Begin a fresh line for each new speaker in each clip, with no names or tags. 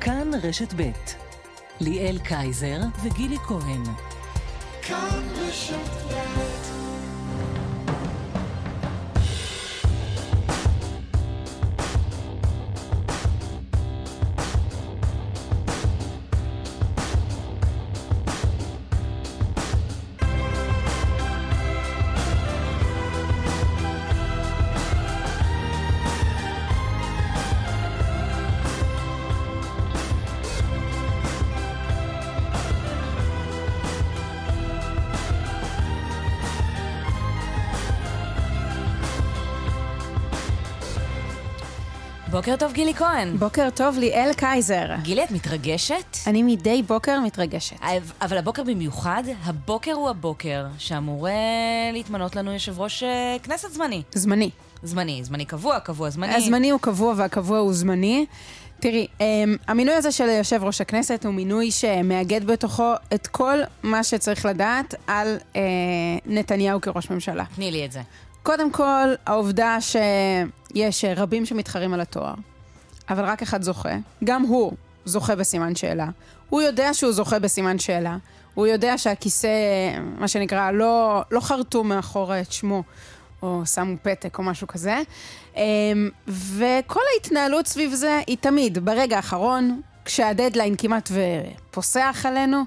כאן רשת ב' ליאל קייזר וגילי כהן.
כאן רשת ב'
בוקר טוב, גילי כהן.
בוקר טוב, ליאל קייזר.
גילי, את מתרגשת?
אני מדי בוקר מתרגשת.
אבל הבוקר במיוחד, הבוקר הוא הבוקר שאמור אה, להתמנות לנו יושב ראש אה, כנסת זמני.
זמני.
זמני, זמני קבוע, קבוע זמני.
הזמני הוא קבוע והקבוע הוא זמני. תראי, אמ, המינוי הזה של יושב ראש הכנסת הוא מינוי שמאגד בתוכו את כל מה שצריך לדעת על אה, נתניהו כראש ממשלה.
תני לי את זה.
קודם כל, העובדה שיש רבים שמתחרים על התואר, אבל רק אחד זוכה. גם הוא זוכה בסימן שאלה. הוא יודע שהוא זוכה בסימן שאלה. הוא יודע שהכיסא, מה שנקרא, לא, לא חרטו מאחור את שמו, או שמו פתק או משהו כזה. אמ, וכל ההתנהלות סביב זה היא תמיד ברגע האחרון, כשהדדליין כמעט ופוסח עלינו,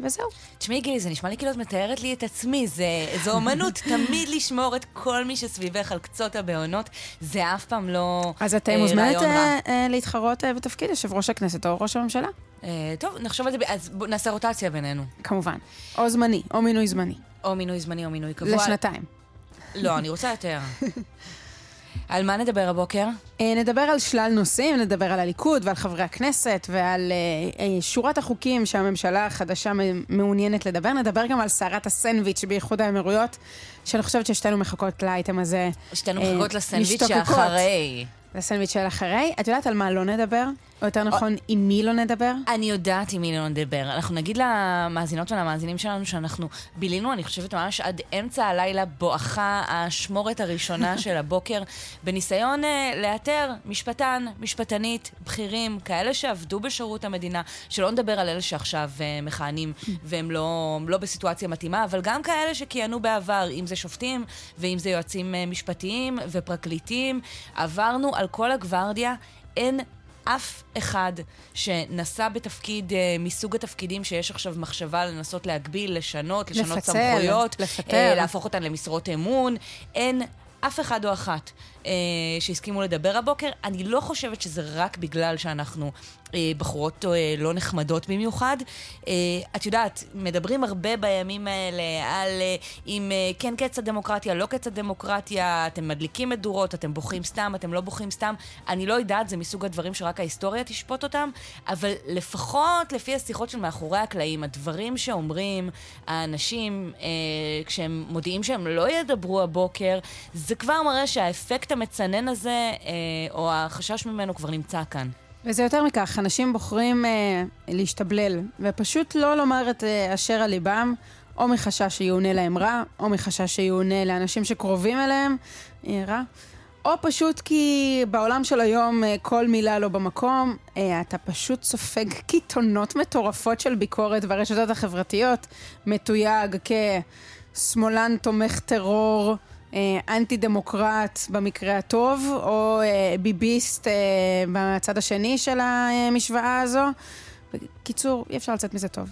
וזהו.
תשמעי גילי, זה נשמע לי כאילו את מתארת לי את עצמי, זה, זו אומנות תמיד לשמור את כל מי שסביבך על קצות הבעונות, זה אף פעם לא
אז את
אה,
מוזמנת
רעיון רע.
אה, אה, להתחרות אה, בתפקיד יושב ראש הכנסת או ראש הממשלה,
אה, טוב, נחשוב על זה, אז בוא נעשה רוטציה בינינו.
כמובן. או זמני, או מינוי זמני.
או מינוי זמני או מינוי קבוע.
לשנתיים.
לא, אני רוצה יותר. על מה נדבר הבוקר?
אה, נדבר על שלל נושאים, נדבר על הליכוד ועל חברי הכנסת ועל אה, אה, שורת החוקים שהממשלה החדשה מעוניינת לדבר. נדבר גם על סערת הסנדוויץ' באיחוד האמירויות, שאני חושבת ששתינו מחכות לאייטם הזה.
שתינו מחכות לסנדוויץ'. שאחרי.
לסנדוויץ' של אחרי. את יודעת על מה לא נדבר? או יותר נכון, עם מי לא נדבר?
אני יודעת עם מי לא נדבר. אנחנו נגיד למאזינות ולמאזינים שלנו שאנחנו בילינו, אני חושבת ממש עד אמצע הלילה בואכה האשמורת הראשונה של הבוקר, בניסיון אה, לאתר משפטן, משפטנית, בכירים, כאלה שעבדו בשירות המדינה, שלא נדבר על אלה שעכשיו אה, מכהנים והם לא, לא בסיטואציה מתאימה, אבל גם כאלה שכיהנו בעבר, אם זה שופטים ואם זה יועצים אה, משפטיים ופרקליטים. עברנו על כל הגוורדיה, אין אף אחד שנשא בתפקיד אה, מסוג התפקידים שיש עכשיו מחשבה לנסות להגביל, לשנות, לשנות
לפצל,
סמכויות,
לפטר.
אה, להפוך אותן למשרות אמון. אין אף אחד או אחת אה, שהסכימו לדבר הבוקר. אני לא חושבת שזה רק בגלל שאנחנו אה, בחורות אה, לא נחמדות במיוחד. אה, את יודעת, מדברים הרבה בימים האלה על אה, אם אה, כן קץ הדמוקרטיה, לא קץ הדמוקרטיה, אתם מדליקים מדורות, אתם בוכים סתם, אתם לא בוכים סתם. אני לא יודעת, זה מסוג הדברים שרק ההיסטוריה תשפוט אותם, אבל לפחות לפי השיחות של מאחורי הקלעים, הדברים שאומרים האנשים אה, כשהם מודיעים שהם לא ידברו הבוקר, זה כבר מראה שהאפקט המצנן הזה, אה, או החשש ממנו כבר נמצא כאן.
וזה יותר מכך, אנשים בוחרים אה, להשתבלל, ופשוט לא לומר את אה, אשר על ליבם, או מחשש שיאונה להם רע, או מחשש שיאונה לאנשים שקרובים אליהם אה, רע, או פשוט כי בעולם של היום אה, כל מילה לא במקום, אה, אתה פשוט סופג קיתונות מטורפות של ביקורת ברשתות החברתיות, מתויג כשמאלן תומך טרור. אה, אנטי דמוקרט במקרה הטוב, או אה, ביביסט אה, בצד השני של המשוואה הזו. בקיצור, אי אפשר לצאת מזה טוב.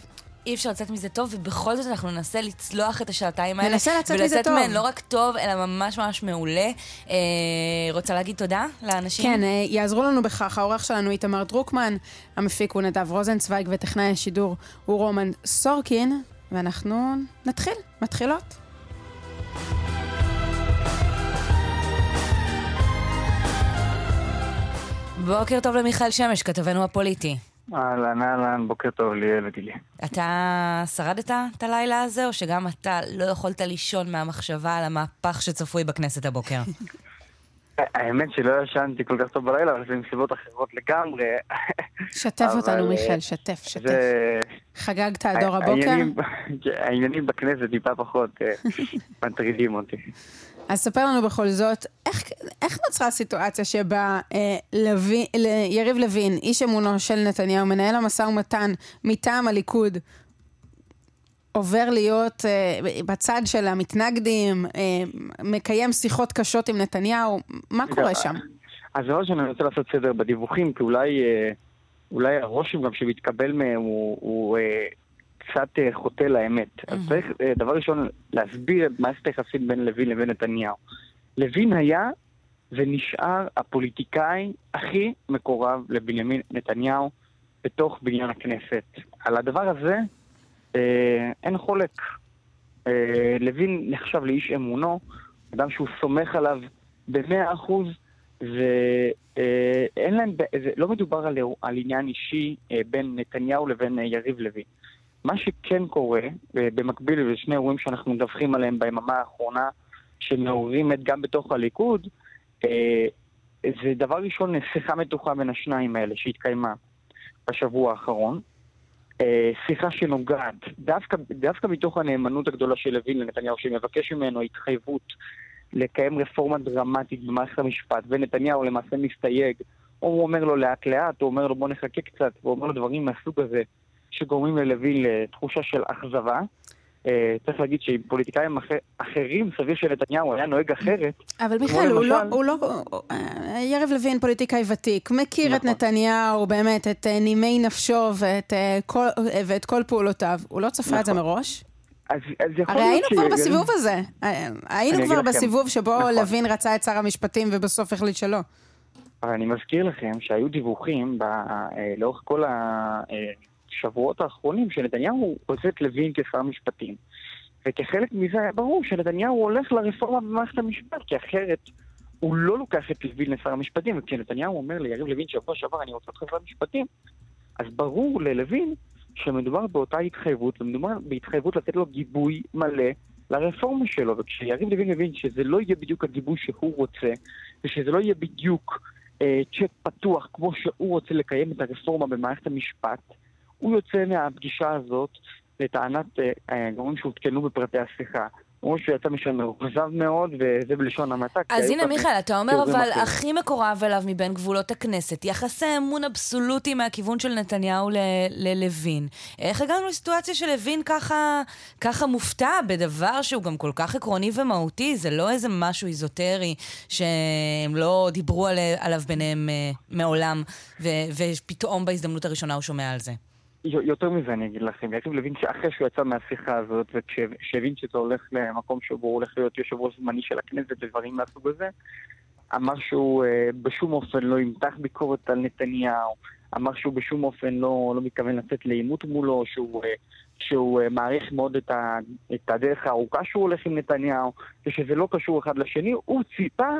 אי אפשר לצאת מזה טוב, ובכל זאת אנחנו ננסה לצלוח את השעתיים האלה.
ננסה לצאת מזה
ולצאת
טוב.
מהן לא רק טוב, אלא ממש ממש מעולה. אה, רוצה להגיד תודה לאנשים?
כן, אה, יעזרו לנו בכך. העורך שלנו איתמר דרוקמן, המפיק הוא נדב רוזנצוויג, וטכנאי השידור הוא רומן סורקין, ואנחנו נתחיל, מתחילות.
בוקר טוב למיכאל שמש, כתבנו הפוליטי.
אהלן, אהלן, בוקר טוב ליאל וגילי.
אתה שרדת את הלילה הזה, או שגם אתה לא יכולת לישון מהמחשבה על המהפך שצפוי בכנסת הבוקר?
האמת שלא ישנתי כל כך טוב בלילה, אבל זה מסיבות אחרות לגמרי.
שתף אותנו,
אה,
מיכאל, שתף, שתף. חגגת עד אור הבוקר?
העניינים- העניינים בכנסת טיפה פחות אה, מטרידים אותי.
אז ספר לנו בכל זאת, איך איך, נוצרה הסיטואציה שבה אה, לוי, יריב לוין, איש אמונו של נתניהו, מנהל המשא ומתן מטעם הליכוד, עובר להיות אה, בצד של המתנגדים, אה, מקיים שיחות קשות עם נתניהו, מה קורה שם?
אז דבר ראשון אני רוצה לעשות סדר בדיווחים, כי אולי, אה, אולי הרושם גם שמתקבל מהם הוא, הוא אה, קצת אה, חוטא לאמת. אז צריך דבר ראשון להסביר את מערכת היחסים בין לוין לבין נתניהו. לוין היה ונשאר הפוליטיקאי הכי מקורב לבנימין נתניהו בתוך בניין הכנסת. על הדבר הזה אה, אין חולק. אה, לוין נחשב לאיש אמונו, אדם שהוא סומך עליו במאה אחוז, ואין להם, זה לא מדובר על, על עניין אישי אה, בין נתניהו לבין אה, יריב לוין. מה שכן קורה, אה, במקביל לשני אירועים שאנחנו מדווחים עליהם ביממה האחרונה, שמעוררים גם בתוך הליכוד, אה, זה דבר ראשון שיחה מתוחה בין השניים האלה שהתקיימה בשבוע האחרון. אה, שיחה שנוגעת דווקא, דווקא מתוך הנאמנות הגדולה של לוין לנתניהו, שמבקש ממנו התחייבות לקיים רפורמה דרמטית במערכת המשפט, ונתניהו למעשה מסתייג, או הוא אומר לו לאט לאט, או אומר לו בוא נחכה קצת, והוא אומר לו דברים מהסוג הזה, שגורמים ללוין לתחושה של אכזבה. אה, צריך להגיד שעם פוליטיקאים אחרים, סביר שנתניהו היה נועג אחרת.
אבל מיכאל, הוא לא, הוא לא, אה, יריב לוין פוליטיקאי ותיק, מכיר את נכון. נתניהו, באמת, את אה, נימי נפשו ואת כל פעולותיו. הוא לא צפה את זה נכון. מראש?
אז, אז יכול
הרי היינו כבר בסיבוב הזה. היינו כבר בסיבוב שבו נכון. לוין רצה את שר המשפטים ובסוף החליט שלא.
אבל אני מזכיר לכם שהיו דיווחים לאורך כל השבועות האחרונים שנתניהו רוצה את לוין כשר משפטים. וכחלק מזה היה ברור שנתניהו הולך לרפורמה במערכת המשפט, כי אחרת הוא לא לוקח את לוין לשר המשפטים, וכשנתניהו אומר ליריב לוין שבוע שעבר אני רוצה אותך שר המשפטים, אז ברור ללוין שמדובר באותה התחייבות, ומדובר בהתחייבות לתת לו גיבוי מלא לרפורמה שלו, וכשיריב לוין מבין שזה לא יהיה בדיוק הגיבוי שהוא רוצה, ושזה לא יהיה בדיוק אה, צ'ק פתוח כמו שהוא רוצה לקיים את הרפורמה במערכת המשפט, הוא יוצא מהפגישה הזאת לטענת אה, גורמים שהותקנו בפרטי השיחה. או שהוא יצא משם מאוכזב מאוד, וזה בלשון המעטה.
אז הנה מיכאל, אתה אומר אבל הכי מקורב אליו מבין גבולות הכנסת, יחסי אמון אבסולוטי מהכיוון של נתניהו ללוין. איך הגענו לסיטואציה של לוין ככה, ככה מופתע בדבר שהוא גם כל כך עקרוני ומהותי? זה לא איזה משהו איזוטרי שהם לא דיברו עליו ביניהם אה, מעולם, ופתאום בהזדמנות הראשונה הוא שומע על זה.
יותר מזה אני אגיד לכם, יריב לוין שאחרי שהוא יצא מהשיחה הזאת וכשהבין שזה הולך למקום שבו הוא הולך להיות יושב ראש זמני של הכנסת ודברים מהסוג הזה, אמר שהוא אה, בשום אופן לא ימתח ביקורת על נתניהו, אמר שהוא בשום אופן לא, לא מתכוון לצאת לעימות מולו, שהוא, אה, שהוא אה, מעריך מאוד את, ה, את הדרך הארוכה שהוא הולך עם נתניהו, ושזה לא קשור אחד לשני, הוא ציפה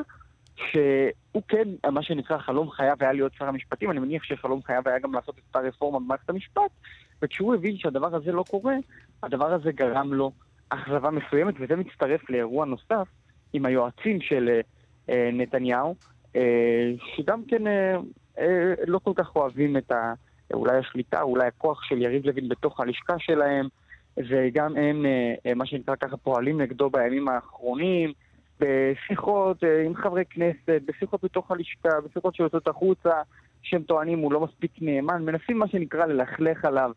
שהוא כן, מה שנקרא חלום חייו היה להיות שר המשפטים, אני מניח שחלום חייו היה גם לעשות את אותה רפורמה במערכת המשפט, וכשהוא הבין שהדבר הזה לא קורה, הדבר הזה גרם לו אכזבה מסוימת, וזה מצטרף לאירוע נוסף עם היועצים של אה, אה נתניהו, אה, שגם כן אה, אה, לא כל כך אוהבים את ה... אולי השליטה, אולי הכוח של יריב לוין בתוך הלשכה שלהם, וגם הם, אה, אה מה שנקרא ככה, פועלים נגדו בימים האחרונים. בשיחות אה, עם חברי כנסת, בשיחות בתוך הלשכה, בשיחות שיוצאות החוצה, שהם טוענים הוא לא מספיק נאמן, מנסים מה שנקרא ללכלך עליו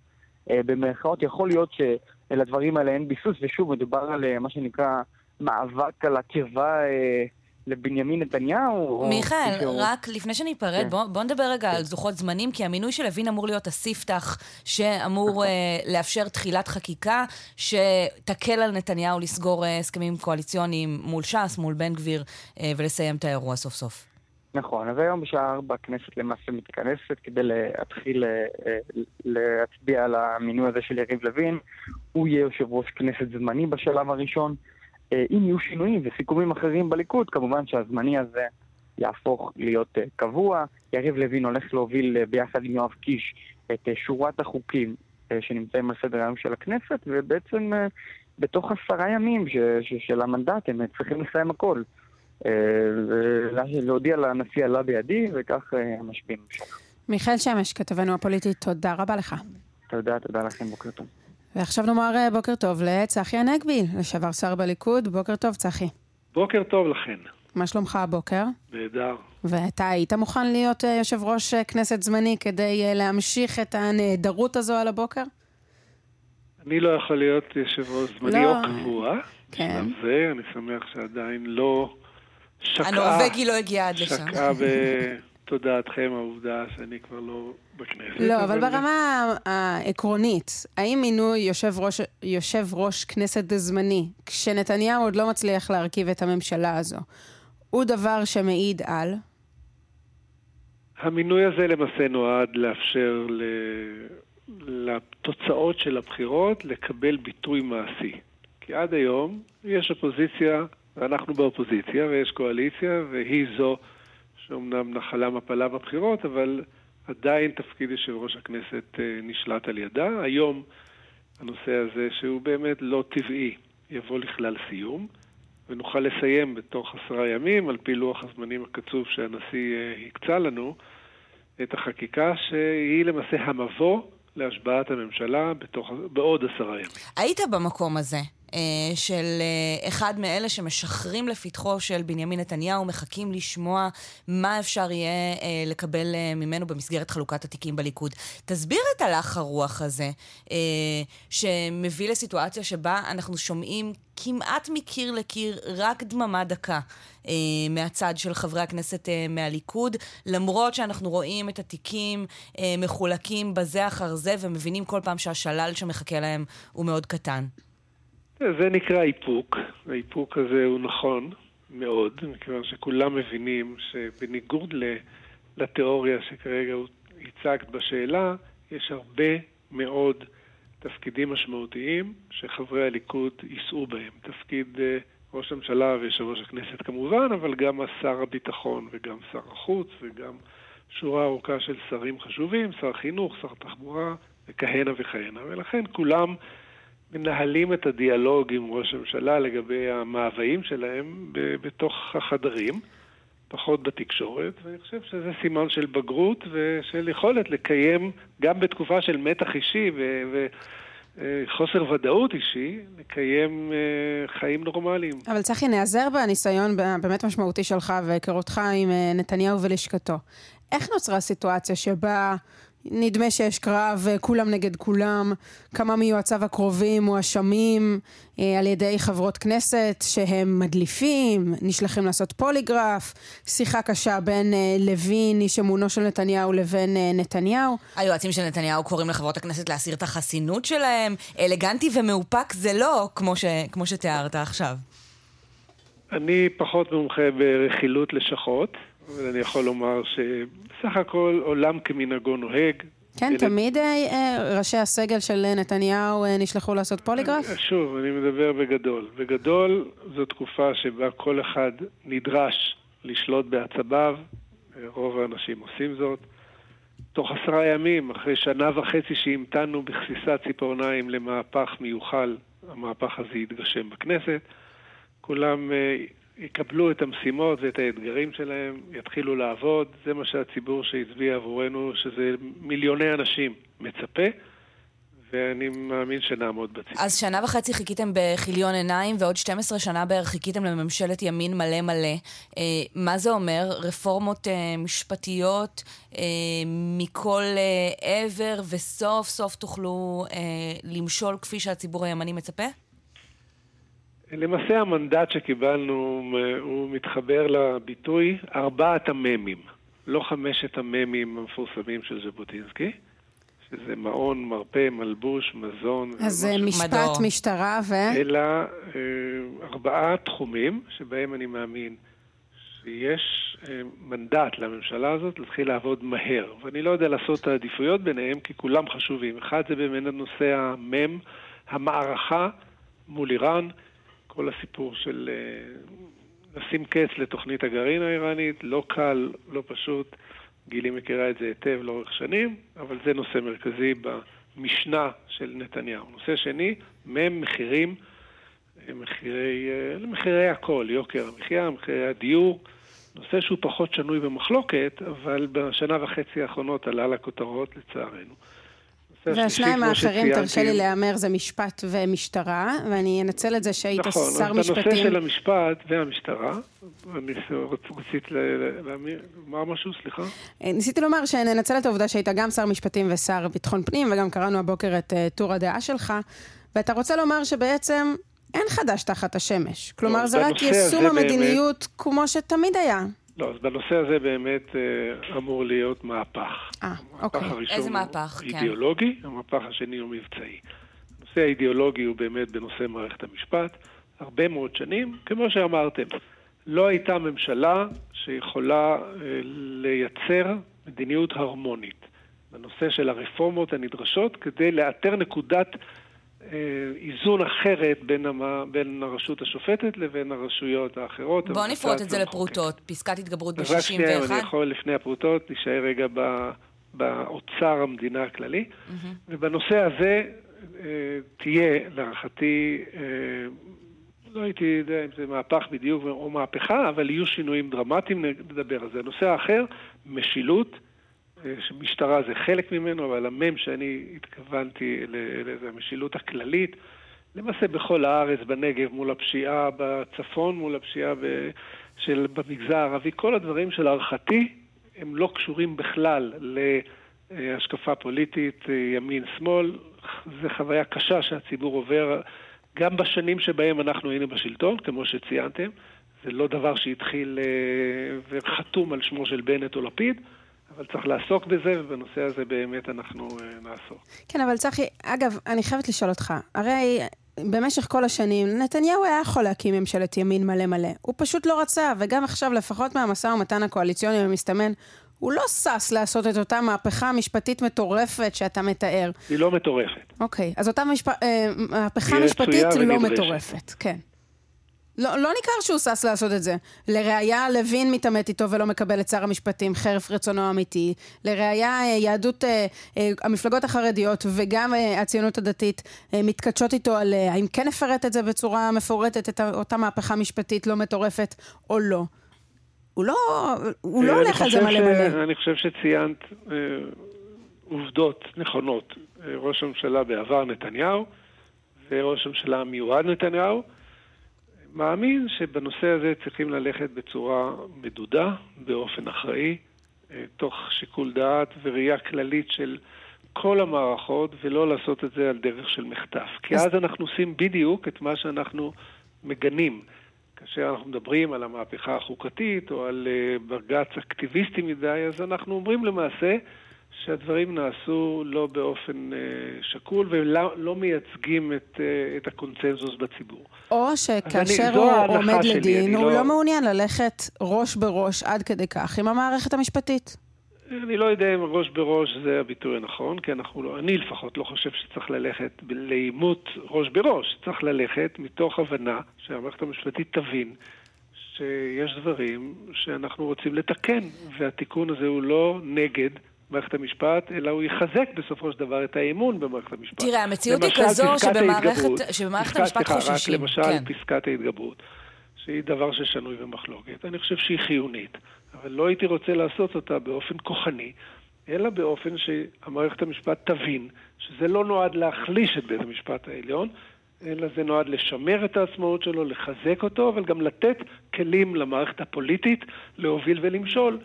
אה, במרכאות. יכול להיות שלדברים האלה אין ביסוס, ושוב, מדובר על אה, מה שנקרא מאבק על הקרבה לבנימין נתניהו?
מיכאל, או... רק לפני שניפרד, כן. בוא, בוא נדבר רגע כן. על זוכות זמנים, כי המינוי של לוין אמור להיות הספתח שאמור uh, לאפשר תחילת חקיקה שתקל על נתניהו לסגור uh, הסכמים קואליציוניים מול ש"ס, מול בן גביר, uh, ולסיים את האירוע סוף סוף.
נכון, אז היום בשעה ארבע הכנסת למעשה מתכנסת כדי להתחיל להצביע על המינוי הזה של יריב לוין. הוא יהיה יושב ראש כנסת זמני בשלב הראשון. אה, אם יהיו שינויים וסיכומים אחרים בליכוד, כמובן שהזמני הזה יהפוך להיות אה, קבוע. יריב לוין הולך להוביל אה, ביחד עם יואב קיש את שורת החוקים שנמצאים על סדר היום של הכנסת, ובעצם בתוך עשרה ימים ש- ש- של המנדט הם צריכים לסיים הכל. ולהודיע לנשיא עלה בידי, וכך המשפיעים.
מיכאל שמש, כתבנו הפוליטית, תודה רבה לך.
תודה, תודה לכם, בוקר טוב.
ועכשיו נאמר אה, בוקר טוב לצחי הנגבי, לשעבר שר בליכוד. בוקר טוב, צחי.
בוקר טוב לכן.
מה שלומך הבוקר?
נהדר.
ואתה היית מוכן להיות אה, יושב ראש אה, כנסת זמני כדי להמשיך את הנעדרות הזו על הבוקר?
אני לא יכול להיות יושב ראש זמני
לא.
או קבוע.
כן.
בשלב זה, אני שמח שעדיין לא שקעה,
הנורבגי לא הגיע עד לשם.
שקעה בתודעתכם העובדה שאני כבר לא בכנסת.
לא, אבל ברמה העקרונית, האם מינוי יושב ראש, יושב ראש כנסת זמני, כשנתניהו עוד לא מצליח להרכיב את הממשלה הזו, הוא דבר שמעיד על?
המינוי הזה למעשה נועד לאפשר ל... לתוצאות של הבחירות לקבל ביטוי מעשי. כי עד היום יש אופוזיציה, ואנחנו באופוזיציה, ויש קואליציה, והיא זו שאומנם נחלה מפלה בבחירות, אבל עדיין תפקיד יושב ראש הכנסת אה, נשלט על ידה. היום הנושא הזה, שהוא באמת לא טבעי, יבוא לכלל סיום, ונוכל לסיים בתוך עשרה ימים, על פי לוח הזמנים הקצוב שהנשיא אה, הקצה לנו, את החקיקה שהיא למעשה המבוא להשבעת הממשלה בתוך, בעוד עשרה ימים.
היית במקום הזה, של אה, אחד מאלה שמשחרים לפתחו של בנימין נתניהו, מחכים לשמוע מה אפשר יהיה אה, לקבל אה, ממנו במסגרת חלוקת התיקים בליכוד. תסביר את הלך הרוח הזה, אה, שמביא לסיטואציה שבה אנחנו שומעים כמעט מקיר לקיר רק דממה דקה אה, מהצד של חברי הכנסת אה, מהליכוד, למרות שאנחנו רואים את התיקים אה, מחולקים בזה אחר זה ומבינים כל פעם שהשלל שמחכה להם הוא מאוד קטן.
זה נקרא איפוק, האיפוק הזה הוא נכון מאוד, מכיוון שכולם מבינים שבניגוד לתיאוריה שכרגע הצגת בשאלה, יש הרבה מאוד תפקידים משמעותיים שחברי הליכוד יישאו בהם. תפקיד אה, ראש הממשלה ויושב ראש הכנסת כמובן, אבל גם שר הביטחון וגם שר החוץ וגם שורה ארוכה של שרים חשובים, שר חינוך, שר תחבורה וכהנה וכהנה. ולכן כולם מנהלים את הדיאלוג עם ראש הממשלה לגבי המאוויים שלהם בתוך החדרים, פחות בתקשורת, ואני חושב שזה סימן של בגרות ושל יכולת לקיים, גם בתקופה של מתח אישי ו... אה, ודאות אישי, לקיים אה, חיים נורמליים.
אבל צחי, נעזר בניסיון באמת משמעותי שלך והיכרותך עם אה, נתניהו ולשכתו. איך נוצרה סיטואציה שבה נדמה שיש קרב אה, כולם נגד כולם, כמה מיועציו הקרובים מואשמים אה, על ידי חברות כנסת שהם מדליפים, נשלחים לעשות פוליגרף, שיחה קשה בין אה, לוין, איש אמונו של נתניהו, לבין אה, נתניהו.
היועצים של נתניהו קוראים לחברות הכנסת להסיר את החסינות שלהם. אלגנטי ומאופק זה לא, כמו, ש... כמו שתיארת עכשיו.
אני פחות מומחה ברכילות לשכות, אבל אני יכול לומר שבסך הכל עולם כמנהגו נוהג.
כן,
אלה-
תמיד אה, אה, ראשי הסגל של נתניהו אה, נשלחו לעשות פוליגרף?
שוב, אני מדבר בגדול. בגדול זו תקופה שבה כל אחד נדרש לשלוט בעצביו, רוב האנשים עושים זאת. תוך עשרה ימים, אחרי שנה וחצי שהמתנו בכסיסת ציפורניים למהפך מיוחל, המהפך הזה יתגשם בכנסת. כולם יקבלו את המשימות ואת האתגרים שלהם, יתחילו לעבוד. זה מה שהציבור שהצביע עבורנו, שזה מיליוני אנשים, מצפה, ואני מאמין שנעמוד בציבור.
אז שנה וחצי חיכיתם בכיליון עיניים, ועוד 12 שנה בערך חיכיתם לממשלת ימין מלא מלא. אה, מה זה אומר? רפורמות אה, משפטיות אה, מכל אה, עבר, וסוף סוף תוכלו אה, למשול כפי שהציבור הימני מצפה?
למעשה המנדט שקיבלנו אה, הוא מתחבר לביטוי ארבעת המ"מים, לא חמשת המ"מים המפורסמים של ז'בוטינסקי, שזה מעון, מרפא, מלבוש, מזון.
אז
ומשהו-
אה, משפט,
מדור.
משטרה ו...
אלא אה, ארבעה תחומים שבהם אני מאמין שיש אה, מנדט לממשלה הזאת להתחיל לעבוד מהר. ואני לא יודע לעשות את העדיפויות ביניהם, כי כולם חשובים. אחד זה באמת הנושא המ"ם, המערכה מול איראן, כל הסיפור של אה, לשים קץ לתוכנית הגרעין האיראנית, לא קל, לא פשוט. גילי מכירה את זה היטב לאורך שנים, אבל זה נושא מרכזי במשנה של נתניהו. נושא שני, מ"ם מחירים, אה, מחירי, אה, מחירי הכל, יוקר המחיה, מחירי הדיור, נושא שהוא פחות שנוי במחלוקת, אבל בשנה וחצי האחרונות עלה לכותרות לצערנו.
והשניים
כמו
האחרים, תרשה לי להמר, זה משפט ומשטרה, ואני אנצל את זה שהיית
נכון,
שר
אז בנושא
משפטים.
של המשפט והמשטרה, אני רצית לומר משהו, סליחה?
אה, ניסיתי לומר שננצל את העובדה שהיית גם שר משפטים ושר ביטחון פנים, וגם קראנו הבוקר את אה, טור הדעה שלך, ואתה רוצה לומר שבעצם אין חדש תחת השמש. כלומר,
לא,
זה רק יישום
הזה באמת-
המדיניות כמו שתמיד היה.
לא, אז בנושא הזה באמת אה, אמור להיות מהפך.
אה,
המהפך
אוקיי.
הראשון
איזה
הוא
מהפך? כן.
אידיאולוגי, המהפך השני הוא מבצעי. הנושא האידיאולוגי הוא באמת בנושא מערכת המשפט. הרבה מאוד שנים, כמו שאמרתם, לא הייתה ממשלה שיכולה אה, לייצר מדיניות הרמונית בנושא של הרפורמות הנדרשות כדי לאתר נקודת איזון אחרת בין, המה, בין הרשות השופטת לבין הרשויות האחרות.
בוא
המבצעת
נפרוט את זה. לפרוטות. פסקת התגברות
אז רק שנייה, אני
ב-61.
יכול לפני הפרוטות, נשאר רגע ב- באוצר המדינה הכללי. ובנושא הזה אה, תהיה, להערכתי, אה, לא הייתי יודע אם זה מהפך בדיוק או מהפכה, אבל יהיו שינויים דרמטיים, נדבר על זה. הנושא האחר, משילות, אה, שמשטרה זה חלק ממנו, אבל המ"ם שאני התכוונתי לזה, המשילות הכללית, למעשה בכל הארץ, בנגב, מול הפשיעה בצפון, מול הפשיעה ב... של... במגזר הערבי, כל הדברים שלהערכתי הם לא קשורים בכלל להשקפה פוליטית, ימין-שמאל. זו חוויה קשה שהציבור עובר גם בשנים שבהם אנחנו היינו בשלטון, כמו שציינתם. זה לא דבר שהתחיל אה, וחתום על שמו של בנט או לפיד, אבל צריך לעסוק בזה, ובנושא הזה באמת אנחנו אה, נעסוק.
כן, אבל צחי, אגב, אני חייבת לשאול אותך, הרי במשך כל השנים נתניהו היה יכול להקים ממשלת ימין מלא מלא. הוא פשוט לא רצה, וגם עכשיו, לפחות מהמשא ומתן הקואליציוני המסתמן, הוא לא שש לעשות את אותה מהפכה משפטית מטורפת שאתה מתאר.
היא לא מטורפת.
אוקיי, אז אותה משפ... אה, מהפכה משפטית לא. מטורפת, כן. לא, לא ניכר שהוא שש לעשות את זה. לראיה, לוין מתעמת איתו ולא מקבל את שר המשפטים חרף רצונו האמיתי. לראיה, אה, יהדות, אה, אה, המפלגות החרדיות וגם אה, הציונות הדתית אה, מתכתשות איתו על אה, האם כן נפרט את זה בצורה מפורטת, את אותה מהפכה משפטית לא מטורפת או לא. הוא לא, הוא לא
אני
הולך על זה מלא מלא.
אני חושב שציינת אה, עובדות נכונות. אה, ראש הממשלה בעבר נתניהו וראש הממשלה המיועד נתניהו מאמין שבנושא הזה צריכים ללכת בצורה מדודה, באופן אחראי, אה, תוך שיקול דעת וראייה כללית של כל המערכות, ולא לעשות את זה על דרך של מחטף. כי
אז-
אנחנו עושים בדיוק את מה שאנחנו מגנים. כאשר אנחנו מדברים על המהפכה החוקתית או על אה, בג"ץ אקטיביסטי מדי, אז אנחנו אומרים למעשה שהדברים נעשו לא באופן אה, שקול ולא לא מייצגים את, אה, את הקונצנזוס בציבור.
או שכאשר
אני-
הוא עומד
שלי,
לדין, הוא
לא-
לא מעוניין ללכת ראש בראש עד כדי כך עם המערכת המשפטית.
אני לא יודע אם ראש בראש זה הביטוי הנכון, כי אנחנו לא, אני לפחות לא חושב שצריך ללכת לעימות ראש בראש. צריך ללכת מתוך הבנה שהמערכת המשפטית תבין שיש דברים שאנחנו רוצים לתקן, והתיקון הזה הוא לא נגד מערכת המשפט, אלא הוא יחזק בסופו של דבר את האמון במערכת המשפט.
תראה, המציאות היא כזו שבמערכת-. שבמערכת המשפט
סליחה,
חוששים,
רק למשל
כן.
פסקת ההתגברות, שהיא דבר ששנוי במחלוקת. אני חושב שהיא חיונית, אבל לא הייתי רוצה לעשות אותה באופן כוחני, אלא באופן שהמערכת המשפט תבין שזה לא נועד להחליש את בית המשפט העליון, אלא זה נועד לשמר את העצמאות שלו, לחזק אותו, אבל גם לתת כלים למערכת הפוליטית להוביל ולמשול.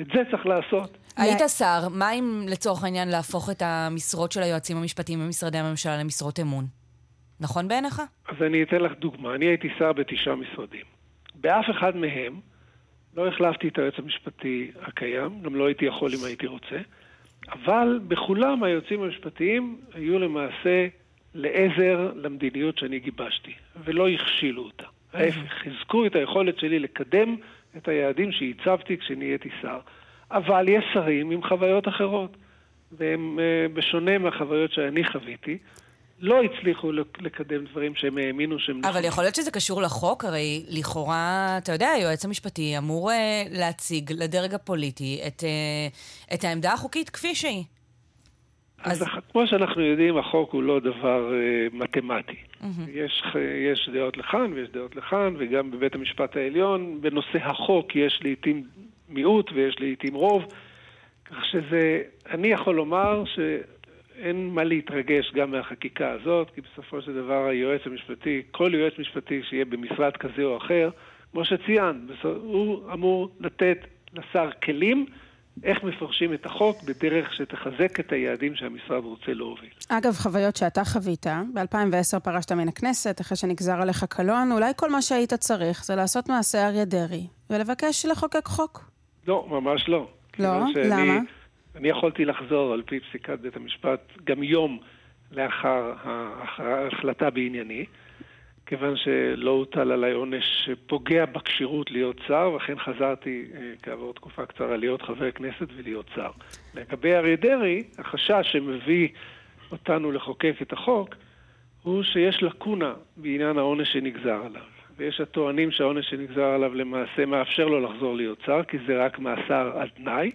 את זה צריך לעשות.
היית שר, מה אם לצורך העניין להפוך את המשרות של היועצים המשפטיים במשרדי הממשלה למשרות אמון? נכון בעיניך?
אז אני אתן לך דוגמה. אני הייתי שר בתשעה משרדים. באף אחד מהם לא החלפתי את היועץ המשפטי הקיים, גם לא הייתי יכול אם הייתי רוצה, אבל בכולם היועצים המשפטיים היו למעשה לעזר למדיניות שאני גיבשתי, ולא הכשילו אותה. ההפך, חיזקו את היכולת שלי לקדם את היעדים שהצבתי כשנהייתי שר. אבל יש שרים עם חוויות אחרות, והם, אה, בשונה מהחוויות שאני חוויתי, לא הצליחו לק- לקדם דברים שהם האמינו שהם נכונים.
אבל יכול להיות שזה קשור לחוק, הרי לכאורה, אתה יודע, היועץ המשפטי אמור אה, להציג לדרג הפוליטי את, אה, את העמדה החוקית כפי שהיא.
אז
אז-
כמו שאנחנו יודעים, החוק הוא לא דבר אה, מתמטי. יש, יש דעות לכאן ויש דעות לכאן, וגם בבית המשפט העליון, בנושא החוק יש לעיתים מיעוט ויש לעיתים רוב, כך שזה, אני יכול לומר אין מה להתרגש גם מהחקיקה הזאת, כי בסופו של דבר היועץ המשפטי, כל יועץ משפטי שיהיה במשרד כזה או אחר, כמו שציינת, הוא אמור לתת לשר כלים איך מפרשים את החוק בדרך שתחזק את היעדים שהמשרד רוצה להוביל.
אגב, חוויות שאתה חווית, ב-2010 פרשת מן הכנסת, אחרי שנגזר עליך קלון, אולי כל מה שהיית צריך זה לעשות מעשה אריה דרעי, ולבקש לחוקק חוק.
לא, ממש לא.
לא? למה?
אני יכולתי לחזור על פי פסיקת בית המשפט גם יום לאחר ההחלטה בענייני. כיוון שלא הוטל עליי עונש שפוגע בכשירות להיות שר, ואכן חזרתי אה, כעבור תקופה קצרה להיות חבר כנסת ולהיות שר. לגבי אריה דרעי, החשש שמביא אותנו לחוקק את החוק, הוא שיש לקונה בעניין העונש שנגזר עליו. ויש הטוענים שהעונש שנגזר עליו למעשה מאפשר לו לחזור להיות שר, כי זה רק מאסר על תנאי.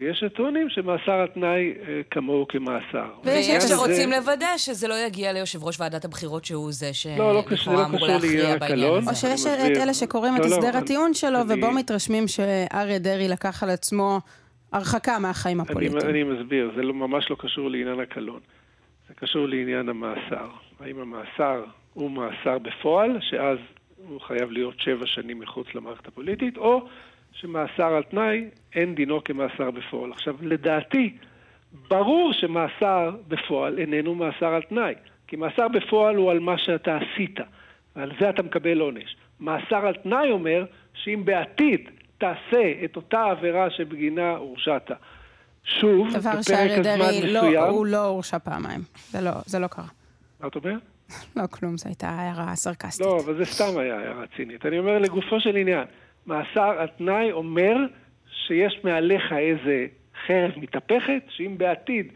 ויש הטוענים שמאסר על תנאי אה, כמוהו כמאסר.
ויש שרוצים לוודא שזה לא יגיע ליושב ראש ועדת הבחירות שהוא זה
לא, לא שלכאורה אמור להכריע בעניין הזה.
או שיש את אלה שקוראים את לא, הסדר הטיעון שלו, ובו מתרשמים שאריה דרעי לקח על עצמו הרחקה מהחיים הפוליטיים.
אני מסביר, זה ממש לא קשור לעניין הקלון. זה קשור לעניין המאסר. האם המאסר הוא מאסר בפועל, שאז הוא חייב להיות שבע שנים מחוץ למערכת הפוליטית, או שמאסר על תנאי אין דינו כמאסר בפועל. עכשיו, לדעתי, ברור שמאסר בפועל איננו מאסר על תנאי, כי מאסר בפועל הוא על מה שאתה עשית, ועל זה אתה מקבל עונש. מאסר על תנאי אומר שאם בעתיד תעשה את אותה עבירה שבגינה הורשעת, שוב,
בפרק זמן לא, מסוים... דבר שאריה הוא לא הורשע פעמיים, זה לא, זה לא קרה.
מה את אומרת?
לא, כלום, זו הייתה הערה סרקסטית.
לא, אבל זה סתם היה הערה צינית. אני אומר לגופו של עניין, מאסר על תנאי אומר שיש מעליך איזה חרב מתהפכת, שאם בעתיד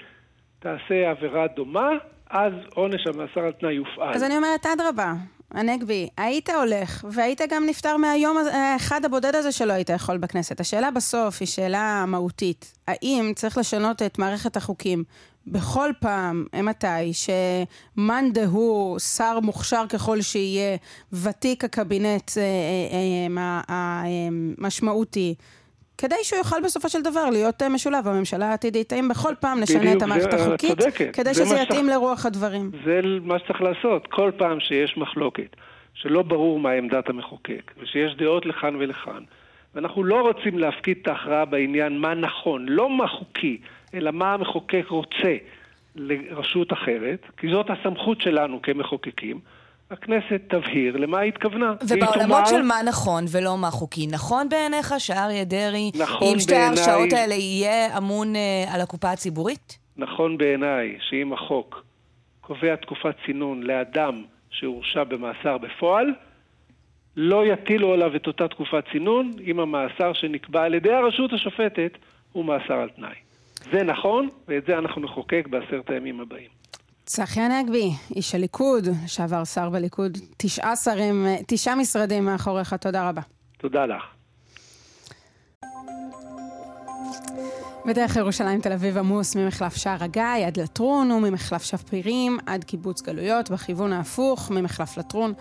תעשה עבירה דומה, אז עונש המאסר על תנאי יופעל.
אז אני אומרת, אדרבה, הנגבי, היית הולך, והיית גם נפטר מהיום האחד הבודד הזה שלא היית יכול בכנסת. השאלה בסוף היא שאלה מהותית. האם צריך לשנות את מערכת החוקים בכל פעם, מתי, שמאן דהוא, שר מוכשר ככל שיהיה, ותיק הקבינט המשמעותי, אה, אה, אה, כדי שהוא יוכל בסופו של דבר להיות משולב בממשלה העתידית. האם בכל פעם נשנה בדיוק, את המערכת החוקית, כדי שזה יתאים לרוח הדברים?
זה מה שצריך לעשות. כל פעם שיש מחלוקת, שלא ברור מה עמדת המחוקק, ושיש דעות לכאן ולכאן, ואנחנו לא רוצים להפקיד את ההכרעה בעניין מה נכון, לא מה חוקי, אלא מה המחוקק רוצה לרשות אחרת, כי זאת הסמכות שלנו כמחוקקים. הכנסת תבהיר למה היא התכוונה.
ובעולמות תאמר... של מה נכון ולא מה חוקי, נכון בעיניך שאריה דרעי, נכון עם שתי ההרשאות האלה, יהיה אמון uh, על הקופה הציבורית?
נכון בעיניי שאם החוק קובע תקופת צינון לאדם שהורשע במאסר בפועל, לא יטילו עליו את אותה תקופת צינון אם המאסר שנקבע על ידי הרשות השופטת הוא מאסר על תנאי. זה נכון, ואת זה אנחנו נחוקק בעשרת הימים הבאים.
צחי הנגבי, איש הליכוד, לשעבר שר בליכוד, תשעה שרים, תשעה משרדים מאחוריך, תודה רבה.
תודה לך.
בדרך ירושלים תל אביב עמוס ממחלף שער הגיא עד לטרון וממחלף שפירים עד קיבוץ גלויות בכיוון ההפוך ממחלף לטרון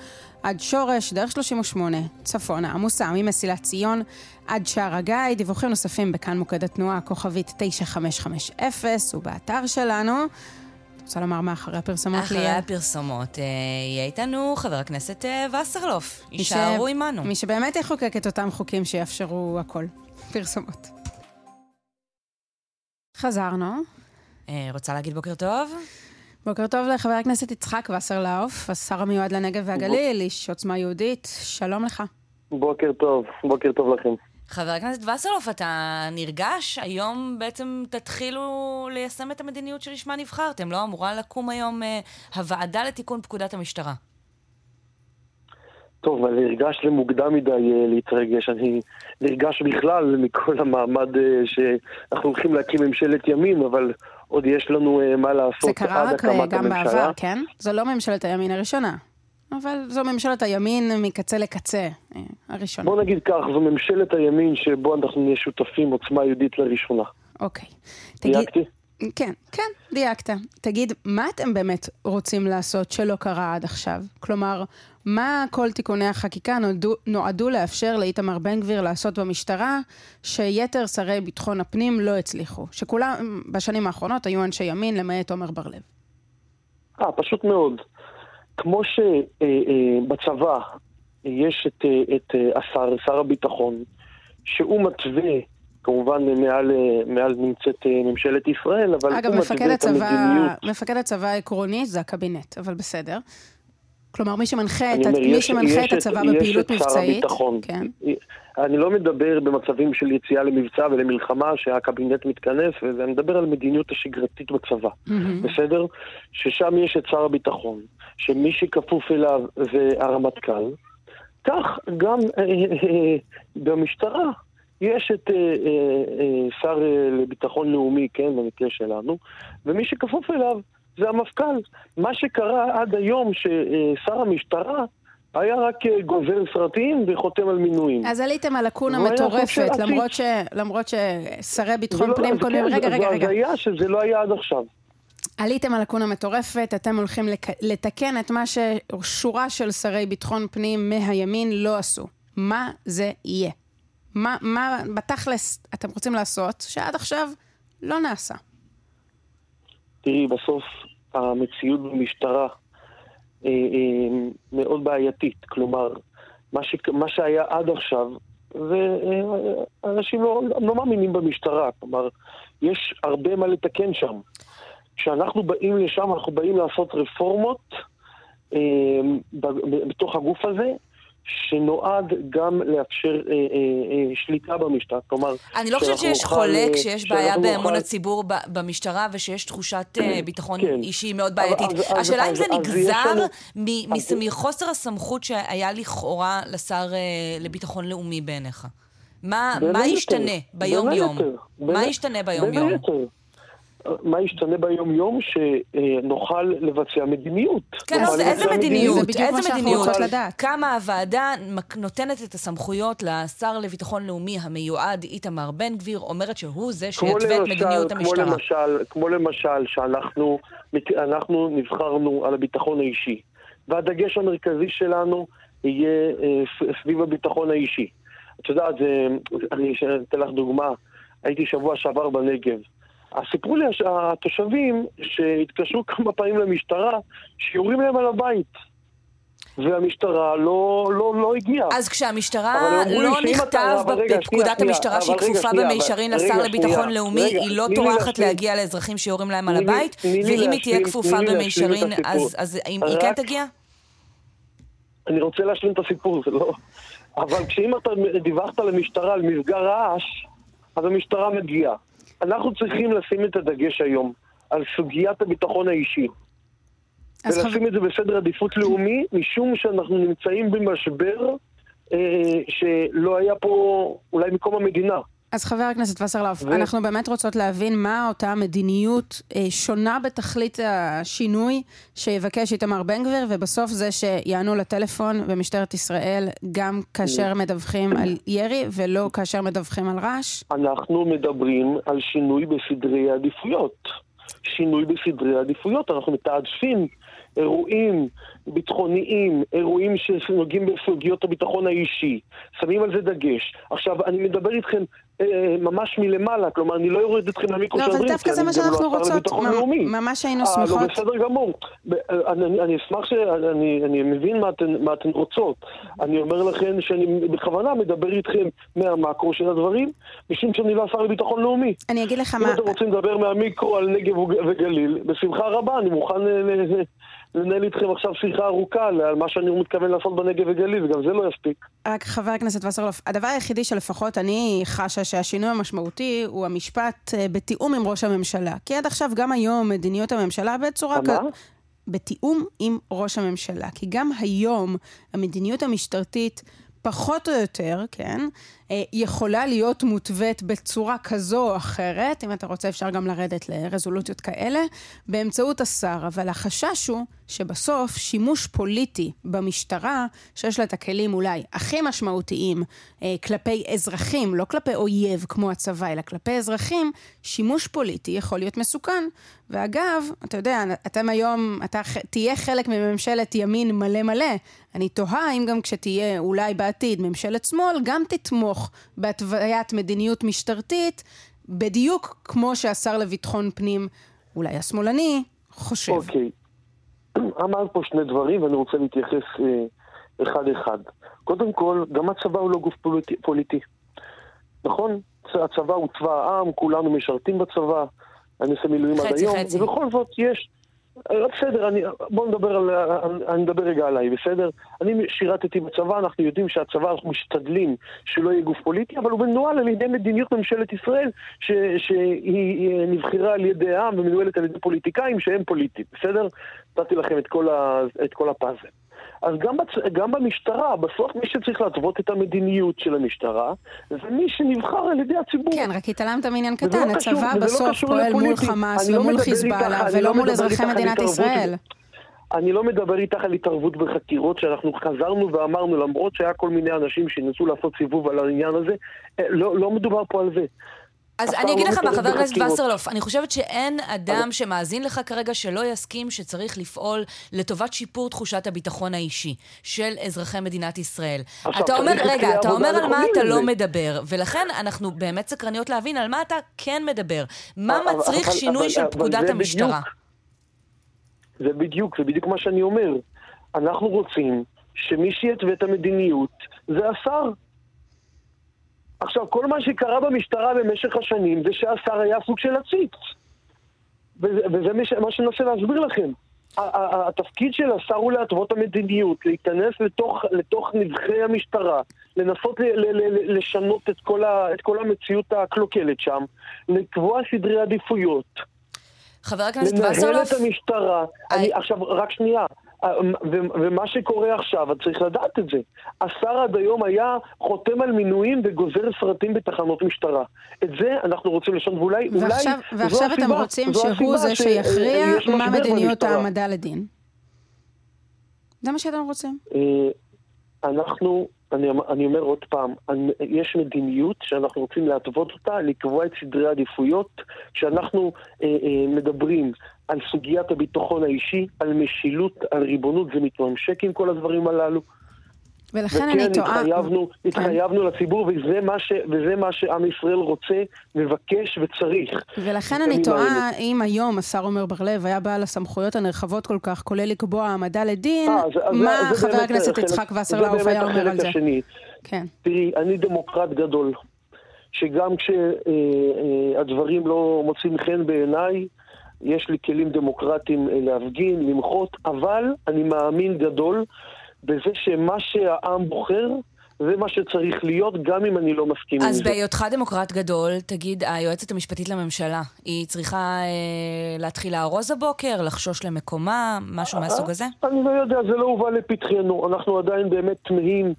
עד שורש, דרך 38, צפונה עמוסה ממסילת ציון עד שער הגיא, דיווחים נוספים בכאן מוקד התנועה כוכבית 9550 ובאתר שלנו. רוצה לומר מה אחרי הפרסומות?
אחרי הפרסומות אה, יהיה איתנו חבר הכנסת אה, וסרלוף. יישארו עמנו.
מי שבאמת יחוקק את אותם חוקים שיאפשרו הכל. פרסומות. חזרנו.
אה, רוצה להגיד בוקר טוב?
בוקר טוב לחבר הכנסת יצחק וסרלאוף, השר המיועד לנגב והגליל, איש עוצמה יהודית. שלום לך.
בוקר טוב, בוקר טוב לכם.
חבר הכנסת וסרלוף, אתה נרגש? היום בעצם תתחילו ליישם את המדיניות שלשמה נבחרתם, לא אמורה לקום היום אה, הוועדה לתיקון פקודת המשטרה.
טוב, אני נרגש למוקדם מדי אה, להתרגש. אני נרגש בכלל מכל המעמד אה, שאנחנו הולכים להקים ממשלת ימין, אבל עוד יש לנו אה, מה לעשות
עד הקמת הממשלה. זה קרה רק גם בעבר, כן? זו לא ממשלת הימין הראשונה. אבל זו ממשלת הימין מקצה לקצה, הראשונה.
בוא נגיד כך, זו ממשלת הימין שבו אנחנו נהיה שותפים עוצמה יהודית לראשונה.
אוקיי.
דייקתי?
כן, כן, דייקת. תגיד, מה אתם באמת רוצים לעשות שלא קרה עד עכשיו? כלומר, מה כל תיקוני החקיקה נועדו, נועדו לאפשר לאיתמר בן גביר לעשות במשטרה, שיתר שרי ביטחון הפנים לא הצליחו? שכולם בשנים האחרונות היו אנשי ימין, למעט עומר בר-לב.
אה, פשוט מאוד. כמו שבצבא יש את, אה, את אה, השר, שר הביטחון, שהוא מתווה, כמובן מעל, אה, מעל נמצאת ממשלת ישראל, אבל
אגב,
הוא
מפקד
מתווה את
הצבא,
המדיניות.
מפקד הצבא העקרוני זה הקבינט, אבל בסדר. כלומר, מי שמנחה, את,
אומר,
מי
יש-
שמנחה
יש
את הצבא
יש
בפעילות
את שר
מבצעית,
הביטחון.
כן.
אני לא מדבר במצבים של יציאה למבצע ולמלחמה שהקבינט מתכנס, וזה, אני מדבר על מדיניות השגרתית בצבא,
מהמם.
בסדר? ששם יש את שר הביטחון, שמי שכפוף אליו זה הרמטכ"ל, כך גם אה, אה, במשטרה יש את אה, אה, אה, שר אה, לביטחון לאומי, כן, במקרה שלנו, ומי שכפוף אליו זה המפכ"ל. מה שקרה עד היום ששר המשטרה היה רק אה, גוזר סרטים וחותם על מינויים.
אז עליתם על לקונה
היה
מטורפת, למרות, ש... למרות ששרי ביטחון
ולא-
פנים קודמים...
כן,
רגע, רגע, רגע.
הזיה שזה לא היה עד עכשיו.
עליתם על לקונה מטורפת, אתם הולכים לק... לתקן את מה ששורה של שרי ביטחון פנים מהימין לא עשו. מה זה יהיה? מה, מה בתכלס אתם רוצים לעשות שעד עכשיו לא נעשה?
תראי, בסוף המציאות במשטרה אה, אה, מאוד בעייתית. כלומר, מה, ש... מה שהיה עד עכשיו, ואנשים לא, לא מאמינים במשטרה. כלומר, יש הרבה מה לתקן שם. כשאנחנו באים לשם, אנחנו באים לעשות רפורמות אה, בתוך הגוף הזה, שנועד גם לאפשר אה, אה, אה, שליטה במשטרה. כלומר,
אני לא חושבת שיש
נוכל,
חולק
אה,
שיש בעיה
שאנחנו
באמון
נוכל-
הציבור ב- במשטרה ושיש תחושת אה, ביטחון
כן.
אישי מאוד בעייתית.
אז- אז-
השאלה אם
אז-
זה
אז
נגזר מ-
אז-
מחוסר הסמכות שהיה לכאורה לשר אה, לביטחון לאומי בעיניך. מה מה ישתנה ביום-יום? מה ישתנה ביום-יום?
מה ישתנה ביום-יום? שנוכל לבצע מדיניות.
כן, אז איזה מדיניות?
זה בדיוק מה
איזה
שאנחנו
מדיניות?
רוצות לדעת.
כמה הוועדה נותנת את הסמכויות לשר לביטחון לאומי המיועד איתמר בן גביר, אומרת שהוא זה שיתווה את מדיניות
כמו
המשטרה.
למשל, כמו למשל שאנחנו נבחרנו על הביטחון האישי, והדגש המרכזי שלנו יהיה אה, סביב הביטחון האישי. את יודעת, אני אתן לך דוגמה, הייתי שבוע שעבר בנגב. אז סיפרו לי התושבים שהתקשרו כמה פעמים למשטרה, שיורים להם על הבית. והמשטרה לא, לא, לא הגיעה.
אז כשהמשטרה לא נכתב בפקודת המשטרה שהיא כפופה במישרין לשר לביטחון לאומי, היא לא טורחת. להגיע לאזרחים שיורים להם על הבית, ואם היא תהיה כפופה במישרין. אז היא כן תגיע?
אני רוצה להשלים את הסיפור, זה לא... אבל כשאם אתה דיווחת למשטרה על מפגע רעש, אז המשטרה מגיעה. אנחנו צריכים לשים את הדגש היום על סוגיית הביטחון האישי. ולשים
חבר-
את זה בסדר עדיפות לאומי, משום שאנחנו נמצאים במשבר אה, שלא היה פה אולי מקום המדינה.
אז חבר הכנסת וסרלאוף,
ו-
אנחנו באמת רוצות להבין מה אותה מדיניות אה, שונה בתכלית השינוי שיבקש איתמר בן גביר, ובסוף זה שיענו לטלפון במשטרת ישראל גם כאשר מדווחים על ירי ולא כאשר מדווחים על רעש.
אנחנו מדברים על שינוי בסדרי העדיפויות. שינוי בסדרי העדיפויות. אנחנו מתעדפים אירועים ביטחוניים, אירועים שנוגעים בסוגיות הביטחון האישי, שמים על זה דגש. עכשיו, אני מדבר איתכם אה, ממש מלמעלה, כלומר, אני לא יורד איתכם למיקרו
לא, אבל דווקא
כי
זה
אני
מה
גם לא
רוצות.
לביטחון לאומי.
ממש היינו
אה, לא,
שמחות.
בסדר גמור. אה, אני, אני אשמח ש... אני, אני מבין מה אתן, מה אתן רוצות. אני אומר לכם שאני בכוונה מדבר איתכם מהמקרו של הדברים, משום שאני לא השר לביטחון לאומי.
אני אגיד לך
אם
מה...
אתם רוצים לדבר מהמיקרו על נגב וג- וגליל, בשמחה רבה, אני מוכן אה, ל- ל- לנהל איתכם עכשיו שיחה ארוכה על מה שאני מתכוון לעשות בנגב וגליל, וגם זה לא יספיק.
רק חבר הכנסת וסרלוף, הדבר היחידי שלפחות אני חשה שהשינוי המשמעותי הוא המשפט אה, בתיאום עם ראש הממשלה. כי עד עכשיו, גם היום, מדיניות הממשלה בצורה...
מה?
כ- בתיאום עם ראש הממשלה. כי גם היום המדיניות המשטרתית פחות או יותר, כן, אה, יכולה להיות מותווית בצורה כזו או אחרת, אם אתה רוצה אפשר גם לרדת לרזולוציות כאלה, באמצעות השר. אבל החשש הוא שבסוף שימוש פוליטי במשטרה, שיש לה את הכלים אולי הכי משמעותיים אה, כלפי אזרחים, לא כלפי אויב כמו הצבא, אלא כלפי אזרחים, שימוש פוליטי יכול להיות מסוכן. ואגב, אתה יודע, אתם היום, אתה תהיה חלק מממשלת ימין מלא מלא. אני תוהה אם גם כשתהיה אולי בעתיד ממשלת שמאל, גם תתמוך בהתוויית מדיניות משטרתית, בדיוק כמו שהשר לביטחון פנים, אולי השמאלני, חושב.
אוקיי. אמרת פה שני דברים ואני רוצה להתייחס אה, אחד-אחד. קודם כל, גם הצבא הוא לא גוף פוליטי. פוליטי. נכון? הצבא הוא צבא העם, כולנו משרתים בצבא, אני עושה מילואים עד היום,
חצי.
ובכל זאת יש... אה, בסדר, אני, בוא נדבר על... אני נדבר רגע עליי, בסדר? אני שירתתי בצבא, אנחנו יודעים שהצבא, אנחנו משתדלים שלא יהיה גוף פוליטי, אבל הוא מנוהל על ידי מדיניות ממשלת ישראל, ש, שהיא נבחרה על ידי העם ומנוהלת על ידי פוליטיקאים שהם פוליטיים, בסדר? נתתי לכם את כל, ה, את כל הפאזל. אז גם, בצ... גם במשטרה, בסוף מי שצריך להתוות את המדיניות של המשטרה, זה מי שנבחר על ידי הציבור.
כן, רק התעלמת מעניין
וזה
קטן,
לא
הצבא
לא
בסוף
קשור
פועל מול
לפוליטי.
חמאס
אני לא מדבר
חיזבאללה, ולא
לא
מול אזרחי מדינת. ישראל.
אני לא מדבר איתך על התערבות בחקירות, שאנחנו חזרנו ואמרנו, למרות שהיה כל מיני אנשים שניסו לעשות סיבוב על העניין הזה, אה, לא, לא מדובר פה על זה.
אז אני אגיד
לא
לך מה, חבר הכנסת. וסרלוף, אני חושבת שאין אדם שמאזין לך כרגע שלא יסכים שצריך לפעול לטובת שיפור תחושת הביטחון האישי של אזרחי מדינת ישראל. אתה אומר, רגע, אתה אומר על מה אתה. לא מדבר, ולכן אנחנו באמת סקרניות להבין על מה אתה כן מדבר. מה מצריך שינוי של פקודת המשטרה?
זה בדיוק, זה בדיוק מה שאני אומר. אנחנו רוצים שמי שיתווה את המדיניות זה השר. עכשיו, כל מה שקרה במשטרה במשך השנים זה שהשר היה סוג של עציץ. וזה, וזה מש- מה שאני מנסה להסביר לכם. התפקיד של השר הוא להתוות המדיניות, להיכנס לתוך, לתוך נבחרי המשטרה, לנסות ל, ל, ל, לשנות את כל, ה, את כל המציאות הקלוקלת שם, לקבוע סדרי עדיפויות.
חבר הכנסת
לנהל
וסרלוף,
את המשטרה.
I-
אני, עכשיו, רק שנייה. אה, ומה שקורה עכשיו, את צריך לדעת את זה. השר עד היום היה חותם על מינויים וגוזר סרטים בתחנות משטרה. את זה אנחנו רוצים לשנות, ואולי... אולי
ועכשיו,
זו
ועכשיו אתם
הסיבה-
רוצים שהוא זה שיכריע מה מדיניות. העמדה לדין. זה מה שאתם רוצים.
אנחנו, אני, אני אומר עוד פעם, אני, יש מדיניות שאנחנו רוצים להתוות אותה, לקבוע את סדרי העדיפויות. כשאנחנו אה, אה, מדברים על סוגיית הביטחון האישי, על משילות, על ריבונות, זה מתממשק עם כל הדברים הללו.
ולכן אני
וכן,
טועה...
התחייבנו,
כן.
התחייבנו לציבור, וזה מה, ש, וזה מה שעם ישראל רוצה, מבקש וצריך.
ולכן אני תוהה
האלה.
אם היום השר עמר בר-לב היה בעל הסמכויות הנרחבות כל כך, כולל לקבוע העמדה לדין,
אה, זה- אז
מה
זה- זה
חבר הכנסת יצחק וסרלאוף היה אומר על זה?
השני.
כן.
תראי, אני דמוקרט גדול, שגם כשהדברים לא מוצאים חן בעיניי, יש לי כלים דמוקרטיים אה, להפגין, למחות, אבל אני מאמין גדול בזה שמה שהעם בוחר, זה מה שצריך להיות, גם אם אני לא מסכים עם
אז
זה.
בהיותך דמוקרט גדול, תגיד, היועצת המשפטית לממשלה, היא צריכה אה, להתחיל לארוז הבוקר, לחשוש למקומה, משהו מהסוג הזה?
אני לא יודע, זה לא הובא לפתחנו. אנחנו עדיין באמת תמהים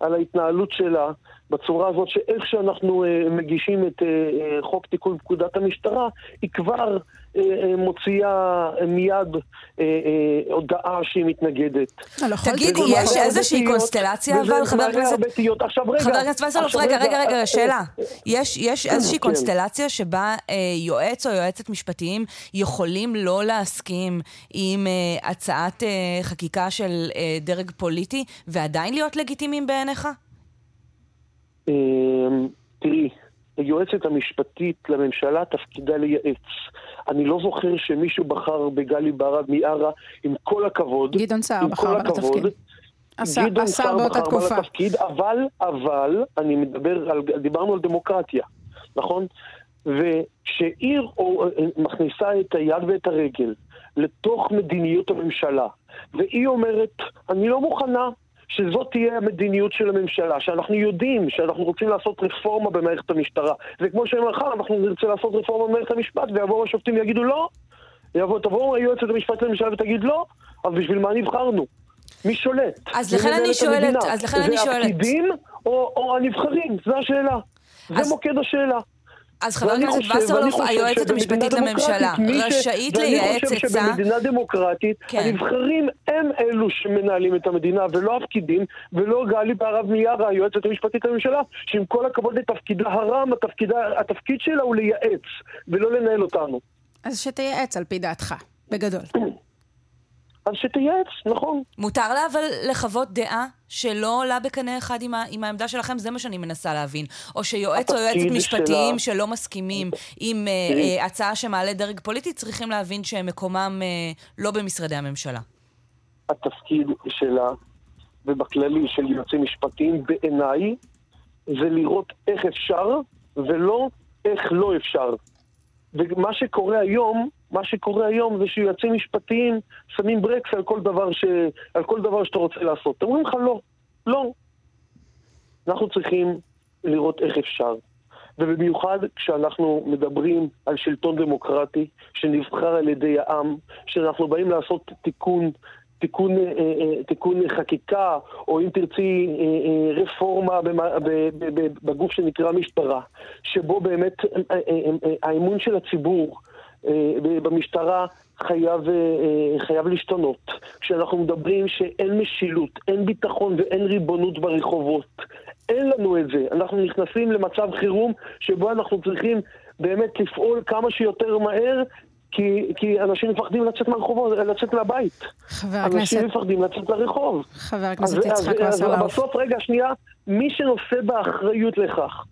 על ההתנהלות שלה בצורה הזאת, שאיך שאנחנו אה, מגישים את אה, אה, חוק תיקון פקודת המשטרה, היא כבר אה, אה, מוציאה אה, מיד אה, אה, הודעה שהיא מתנגדת.
לא, לכל
תגיד, יש איזושהי קונסטלציה, אבל, חבר הכנסת-.
עכשיו רגע.
חבר הכנסת וסרלוף, רגע, רגע, רגע, שאלה. יש, יש איזושהי
כן.
קונסטלציה שבה אה, יועץ או יועצת משפטיים יכולים לא להסכים עם אה, הצעת אה, חקיקה של אה, דרג פוליטי, ועדיין להיות לגיטימיים בעיניך?
אמ, תראי, היועצת המשפטית לממשלה תפקידה לייעץ. אני לא זוכר שמישהו בחר בגלי בהרב מיארה, עם כל הכבוד.
גדעון סער בחר בה לתפקיד.
גדעון סער
באותה
בחר בה
תקופה.
לתפקיד, אבל, אבל, אני מדבר על, דיברנו על דמוקרטיה, נכון? או, אה, מכניסה את היד ואת הרגל לתוך מדיניות הממשלה, והיא אומרת, אני לא מוכנה שזאת תהיה המדיניות של הממשלה, שאנחנו יודעים שאנחנו רוצים לעשות רפורמה במערכת המשטרה, וכמו שמחר אנחנו נרצה לעשות רפורמה במערכת המשפט, ויבואו השופטים ויגידו לא, יבוא, תבואו היועצת המשפט לממשלה ותגיד לא, אז בשביל מה נבחרנו? מי שולט?
אז לכן אני שואלת-
המדינה?
אז לכן אני
זה
שואלת.
הפקידים או, או הנבחרים? זו השאלה.
אז-
זה מוקד השאלה.
אז חבר הכנסת וסרלוף, היועצת המשפטית לממשלה,
דמוקרטית, מי ש-
רשאית
ואני
לייעץ
חושב
עצה...
שבמדינה דמוקרטית,
כן.
הנבחרים הם אלו שמנהלים את המדינה, ולא הפקידים, ולא גלי בהרב מיארה, היועצת המשפטית לממשלה, שעם כל הכבוד לתפקידה הרם, התפקידה, התפקיד שלה הוא לייעץ, ולא לנהל אותנו.
אז שתייעץ על פי דעתך, בגדול.
אז שתייעץ, נכון.
מותר לה אבל לחוות דעה שלא עולה בקנה אחד עם, ה, עם העמדה שלכם? זה מה שאני מנסה להבין. או שיועץ או יועצת משפטיים
שלה-
שלא מסכימים עם
תראי.
אה, הצעה שמעלה דרג פוליטי, צריכים להבין שמקומם אה, לא במשרדי הממשלה.
התפקיד שלה, ובכללי של יועצים משפטיים, בעיניי, זה לראות איך אפשר, ולא איך לא אפשר. ומה שקורה היום, מה שקורה היום זה שיועצים משפטיים שמים ברקס על כל דבר, ש... על כל דבר שאתה רוצה לעשות. אומרים לך לא, לא. אנחנו צריכים לראות איך אפשר. ובמיוחד כשאנחנו מדברים על שלטון דמוקרטי שנבחר על ידי העם, שאנחנו באים לעשות תיקון, תיקון, אה, אה, תיקון חקיקה, או אם תרצי אה, אה, רפורמה בגוף שנקרא משטרה, שבו באמת אה, אה, אה, האמון של הציבור אה, במשטרה חייב, אה, אה, חייב להשתנות. כשאנחנו מדברים שאין משילות, אין ביטחון ואין ריבונות ברחובות, אין לנו את זה. אנחנו נכנסים למצב חירום שבו אנחנו צריכים באמת לפעול כמה שיותר מהר, כי, כי אנשים מפחדים לצאת מהרחובות, לצאת מהבית.
חבר
אנשים
הכנסת,
מפחדים לצאת לרחוב.
חבר הכנסת יצחק וסרלאוף.
בסוף, רגע, שנייה, מי שנושא באחריות לכך,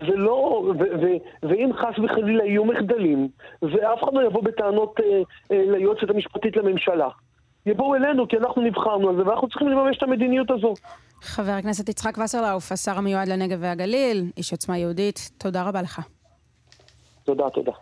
ולא, ו, ו, ואם חס וחלילה יהיו מחדלים, ואף אחד לא יבוא בטענות אה, אה, ליועצת המשפטית לממשלה. יבואו אלינו, כי אנחנו נבחרנו על זה, ואנחנו צריכים לממש את המדיניות הזו.
חבר הכנסת יצחק וסרלאוף, השר המיועד לנגב והגליל, איש עוצמה יהודית, תודה רבה לך.
תודה, תודה.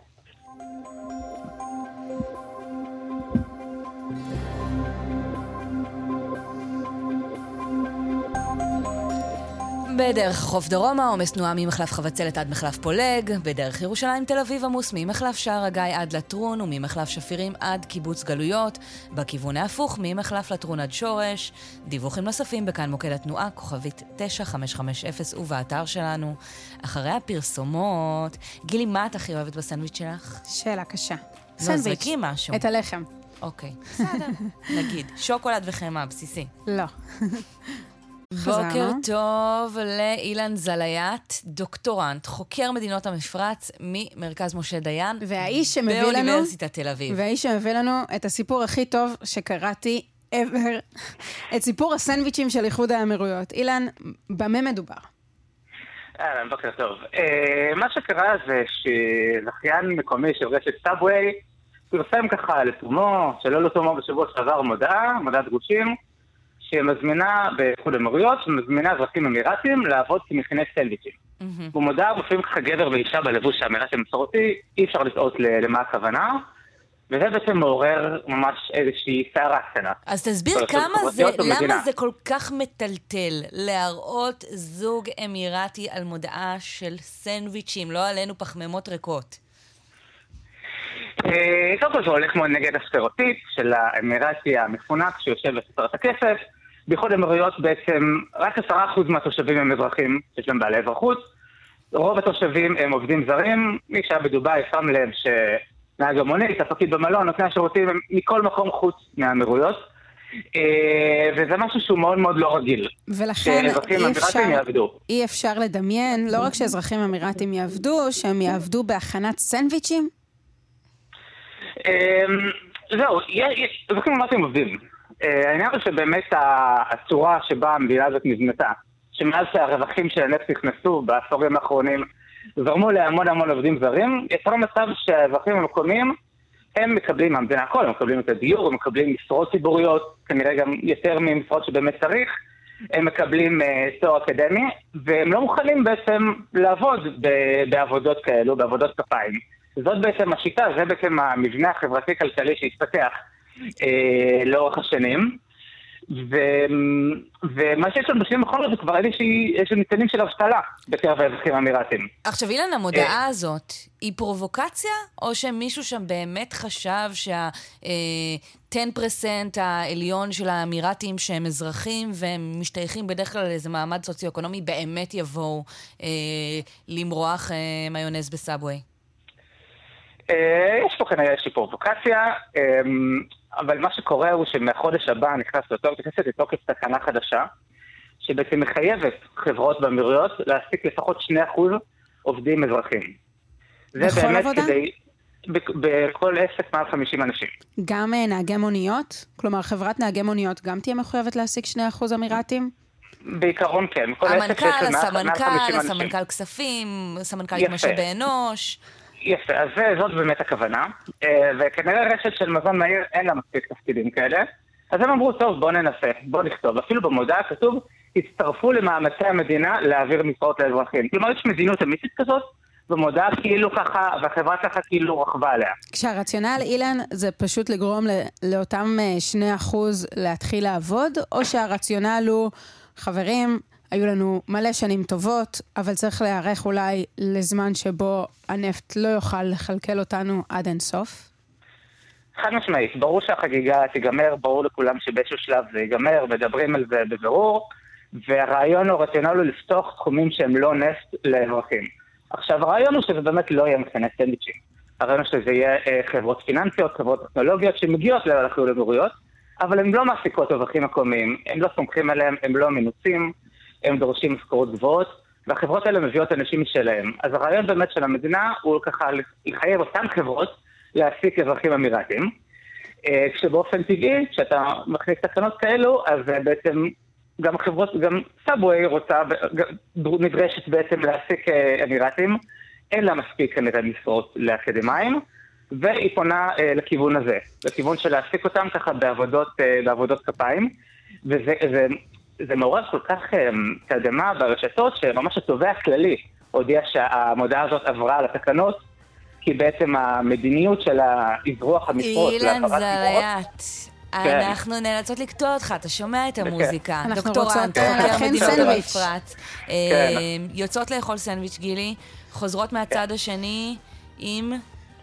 בדרך חוף דרומה, עומס תנועה ממחלף חבצלת עד מחלף פולג, בדרך ירושלים תל אביב עמוס ממחלף שער הגיא עד לטרון וממחלף שפירים עד קיבוץ גלויות, בכיוון ההפוך ממחלף לטרון עד שורש. דיווחים נוספים בכאן מוקד התנועה, כוכבית 9550 ובאתר שלנו. אחרי הפרסומות, גילי, מה את הכי אוהבת בסנדוויץ' שלך?
שאלה קשה.
לא, זרקי משהו.
את הלחם.
אוקיי, בסדר. נגיד, שוקולד וחמאה, בסיסי.
לא.
בוקר
חזרנו.
טוב לאילן זליית, דוקטורנט, חוקר מדינות המפרץ ממרכז משה דיין.
והאיש שמביא לנו...
באוניברסיטת תל אביב.
והאיש שמביא לנו את הסיפור הכי טוב שקראתי ever, את סיפור הסנדוויצ'ים של איחוד האמירויות. אילן, במה מדובר?
אהלן, בוקר טוב. אה, מה שקרה זה שזכיין מקומי של רשת סאבווי פרסם ככה לתומו, שלא לתומו בשבוע שעבר מודעה, מודעת גושים, שמזמינה באיחוד האמירויות, שמזמינה אזרחים אמירתים לעבוד כמכיני סנדוויצ'ים.
מהמם.
במודעה מופיעים ככה גבר ואישה בלבוש האמירתי המסורתי, אי אפשר לטעות למה הכוונה, וזה בעצם מעורר ממש איזושהי סערה קטנה.
אז תסביר כמה זה, למה. זה כל כך מטלטל להראות זוג אמירתי על מודעה של סנדוויצ'ים, לא עלינו פחמימות ריקות.
אה, קודם כל זה הולך מאוד נגד הסטריאוטיפ של האמירתי המפונק שיושב בספרת הכסף. באיחוד האמירויות בעצם רק עשרה אחוז מהתושבים הם אזרחים, יש להם בעלי אזרחות. רוב התושבים הם עובדים זרים. מי שהיה בדובאי שם לב שנהג המונית, הפקיד במלון, נותני השירותים הם מכל מקום חוץ מהאמירויות. אה, וזה משהו שהוא מאוד מאוד לא רגיל.
ולכן אי אפשר. אי אפשר לדמיין, לא רק שאזרחים אמירתים יעבדו, שהם יעבדו בהכנת סנדוויצ'ים?
אמ, זהו, יש- יש- אזרחים אמרתי עובדים. אה, העניין הוא שבאמת הצורה שבה המדינה הזאת נבנתה, שמאז שהרווחים של הנפט נכנסו בעשורים האחרונים, זרמו להמון המון עובדים זרים, יצרה מצב שהאזרחים המקומיים, הם מקבלים מהמדינה הכל, הם מקבלים את הדיור, הם מקבלים משרות ציבוריות, כנראה גם יותר ממשרות שבאמת צריך, הם מקבלים אה, תואר אקדמי, והם לא מוכנים בעצם לעבוד בעבודות כאלו, בעבודות כפיים. זאת בעצם השיטה, זה בעצם המבנה החברתי-כלכלי שהתפתח אה, לאורך השנים. ו... ומה שיש לנו בשנים האחרונות זה כבר איזושהי ניצנים של אבטלה בקרב האזרחים האמירתיים.
עכשיו אילן, המודעה הזאת היא פרובוקציה, או שמישהו שם באמת חשב שה-10% העליון של האמירתים שהם אזרחים והם משתייכים בדרך כלל לאיזה מעמד סוציו-אקונומי באמת יבואו אה, למרוח אה, מיונז בסאבווי?
אה, יש פה כנראה איזושהי פרובוקציה. אה, אבל מה שקורה הוא שמהחודש הבא נכנס לתוקף, נכנסת לתוקף תקנה חדשה, שבעצם מחייבת חברות באמירויות להעסיק לפחות 2% עובדים אזרחים.
בכל עבודה?
כדי... בכל עסק מעל 50 אנשים.
גם אה, נהגי מוניות? כלומר, חברת נהגי מוניות גם תהיה מחויבת להעסיק 2% אמירתים?
בעיקרון כן.
המנכ"ל, הסמנכ"ל, הסמנכ"ל כספים, סמנכ"לית משאבי אנוש.
יפה, אז זאת באמת הכוונה. אה, וכנראה רשת של מזון מהיר אין לה מספיק תפקידים כאלה. אז הם אמרו, טוב, בואו ננסה, בואו נכתוב. אפילו במודעה כתוב, הצטרפו למאמצי המדינה להעביר משרות לאזרחים. כלומר, יש מדיניות אמיתית כזאת, במודעה כאילו ככה, והחברה ככה כאילו רכבה עליה.
כשהרציונל, אילן, זה פשוט לגרום לאותם 2% אה, להתחיל לעבוד, או שהרציונל הוא, חברים, היו לנו מלא שנים טובות, אבל צריך להיערך אולי לזמן שבו הנפט לא יוכל לכלכל אותנו עד אין סוף?
חד משמעית, ברור שהחגיגה תיגמר, ברור לכולם שבאיזשהו שלב זה ייגמר, מדברים על זה בבירור, והרעיון או הרציונל הוא לפתוח תחומים שהם לא נפט לאזרחים. עכשיו, הרעיון הוא שזה באמת לא יהיה מכנה סנדוויצ'ים. הרעיון הוא שזה יהיה אה, חברות פיננסיות, חברות טכנולוגיות שמגיעות לאחריות אמירויות, אבל הן לא מעסיקות אזרחים מקומיים, הם לא סומכים עליהם, הם לא מנוסים, הם דורשים משכורות גבוהות, והחברות האלה מביאות אנשים משלהם. אז הרעיון באמת של המדינה הוא ככה לחייב אותן חברות להעסיק אזרחים אמירתים, אה, כשבאופן טבעי, כשאתה מכניס תקנות כאלו, אז בעצם גם חברות, גם סאבווי רוצה, נדרשת בעצם להעסיק אה, אמירתים, אין לה מספיק כנראה משרות לאקדמאים, והיא פונה אה, לכיוון הזה, לכיוון של להעסיק אותם ככה בעבודות, בעבודות כפיים, וזה זה מעורר כל כך אמ, תדהמה ברשתות, שממש התובע הכללי הודיע שהמודעה הזאת עברה לתקנות, כי בעצם המדיניות של האזרוח המשרות,
אילן זריית. כן. אנחנו נאלצות לקטוע אותך, אתה שומע את המוזיקה.
אנחנו רוצות להכין סנדוויץ'.
כן. אמ, יוצאות לאכול סנדוויץ', גילי, חוזרות מהצד השני עם...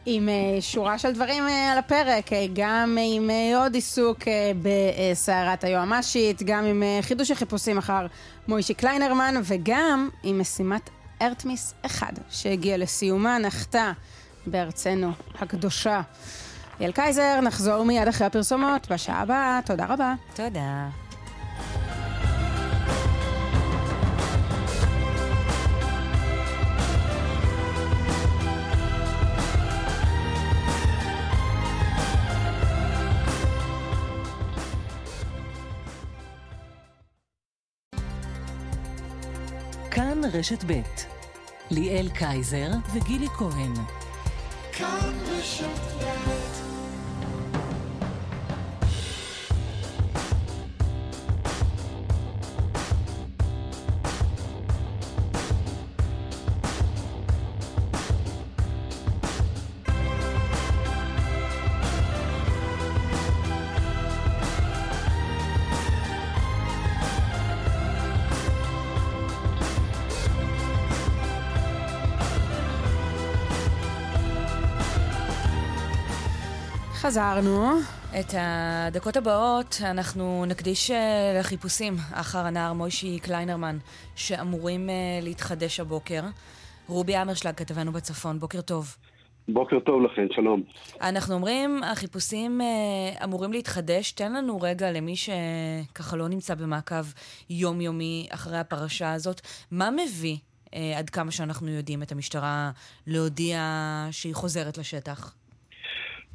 עם uh, שורה של דברים uh, על הפרק, uh, גם עם עוד עיסוק בסערת היועמ"שית, גם עם חידוש החיפושים אחר מוישי קליינרמן, וגם עם משימת ארטמיס 1, שהגיעה לסיומה, נחתה בארצנו הקדושה. ליאל קייזר, נחזור מיד אחרי הפרסומות בשעה הבאה. תודה רבה.
תודה.
רשת ב' ליאל קייזר וגילי כהן.
חזרנו.
את הדקות הבאות אנחנו נקדיש אה, לחיפושים אחר הנער מוישי קליינרמן, שאמורים אה, להתחדש הבוקר. רובי אמרשלג, כתבנו בצפון, בוקר טוב.
בוקר טוב לכן, שלום.
אנחנו אומרים, החיפושים אה, אמורים להתחדש. תן לנו רגע למי שככה לא נמצא במעקב יומיומי אחרי הפרשה הזאת, מה מביא, עד כמה שאנחנו יודעים, את המשטרה להודיע שהיא חוזרת לשטח?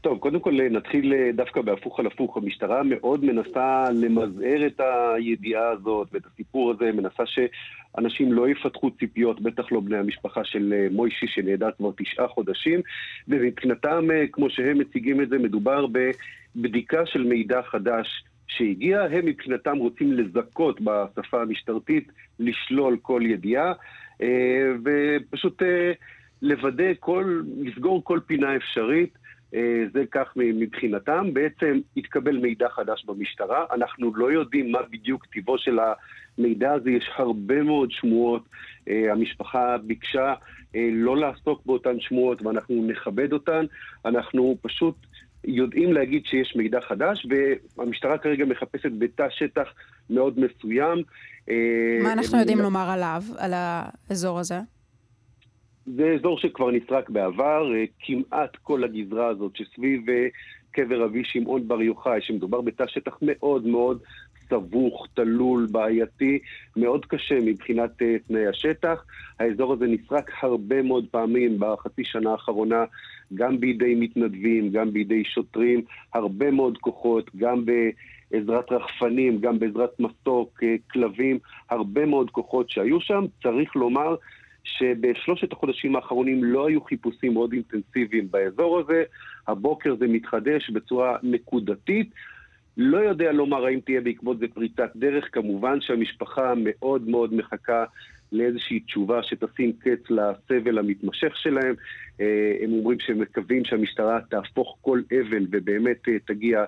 טוב, קודם כל נתחיל אה, דווקא בהפוך על הפוך. המשטרה מאוד מנסה למזער את הידיעה הזאת ואת הסיפור הזה, מנסה שאנשים לא יפתחו ציפיות, בטח לא בני המשפחה של אה, מוישי שנעדר כבר תשעה חודשים, ומבחינתם, אה, כמו שהם מציגים את זה, מדובר בבדיקה של מידע חדש שהגיע, הם מבחינתם רוצים לזכות בשפה המשטרתית, לשלול כל ידיעה, ופשוט לוודא כל, לסגור כל פינה אפשרית. אה, זה כך מבחינתם. בעצם התקבל מידע חדש במשטרה, אנחנו לא יודעים מה בדיוק טיבו של המידע הזה, יש הרבה מאוד שמועות. אה, המשפחה ביקשה אה, לא לעסוק באותן שמועות ואנחנו נכבד אותן. אנחנו פשוט יודעים להגיד שיש מידע חדש, והמשטרה כרגע מחפשת בתא שטח מאוד מסוים.
מה אנחנו יודעים לומר עליו, על האזור הזה?
זה אזור שכבר נסרק בעבר, אה, כמעט כל הגזרה הזאת שסביב אה, קבר אבי שמעון בר יוחאי, שמדובר בתא שטח מאוד מאוד סבוך, תלול, בעייתי, מאוד קשה מבחינת uh, תנאי השטח. האזור הזה נסרק הרבה מאוד פעמים בחצי שנה האחרונה, גם בידי מתנדבים, גם בידי שוטרים, הרבה מאוד כוחות, גם בעזרת רחפנים, גם בעזרת מסוק, כלבים, הרבה מאוד כוחות שהיו שם. צריך לומר שבשלושת החודשים האחרונים לא היו חיפושים מאוד אינטנסיביים באזור הזה. הבוקר זה מתחדש בצורה נקודתית. לא יודע לומר האם תהיה בעקבות זה פריצת דרך, כמובן שהמשפחה מאוד מאוד מחכה לאיזושהי תשובה שתשים קץ לסבל המתמשך שלהם. אה, הם אומרים שהם מקווים שהמשטרה תהפוך כל אבן ובאמת אה, תגיע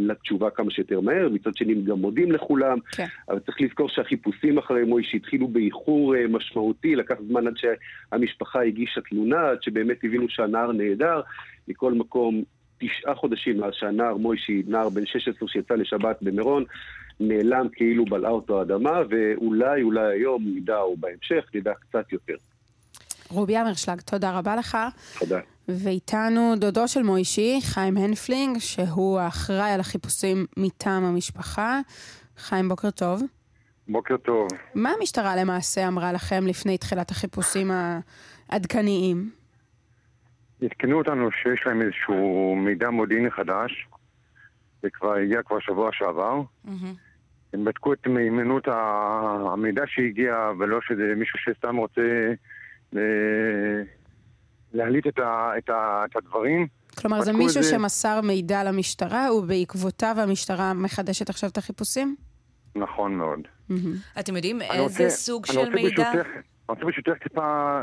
לתשובה כמה שיותר מהר. מצד שני הם גם מודים לכולם. כן. אבל צריך לזכור שהחיפושים אחרי מוישי התחילו באיחור משמעותי, לקח זמן עד שהמשפחה הגישה תלונה, עד שבאמת הבינו שהנער נהדר. מכל מקום, תשעה חודשים מאז שהנער מוישי, נער בן 16 שיצא לשבת במירון, נעלם כאילו בלעה אותו האדמה, ואולי, אולי היום נדע, או בהמשך, נדע קצת יותר.
רובי אמרשלג, תודה רבה לך.
תודה.
ואיתנו דודו של מוישי, חיים הנפלינג, שהוא האחראי על החיפושים מטעם המשפחה. חיים, בוקר טוב.
בוקר טוב.
מה המשטרה למעשה אמרה לכם לפני תחילת החיפושים העדכניים?
עדכנו אותנו שיש להם איזשהו מידע מודיעיני חדש, זה כבר הגיע כבר שבוע שעבר. Mm-hmm. הם בדקו את מהימנות המידע שהגיע, ולא שזה מישהו שסתם רוצה אה, להליט את, ה, את, ה, את הדברים.
כלומר, זה מישהו זה... שמסר מידע למשטרה, ובעקבותיו המשטרה מחדשת עכשיו את החיפושים?
נכון מאוד.
Mm-hmm. אתם יודעים איזה רוצה, סוג של מידע?
אני רוצה ברשותך טיפה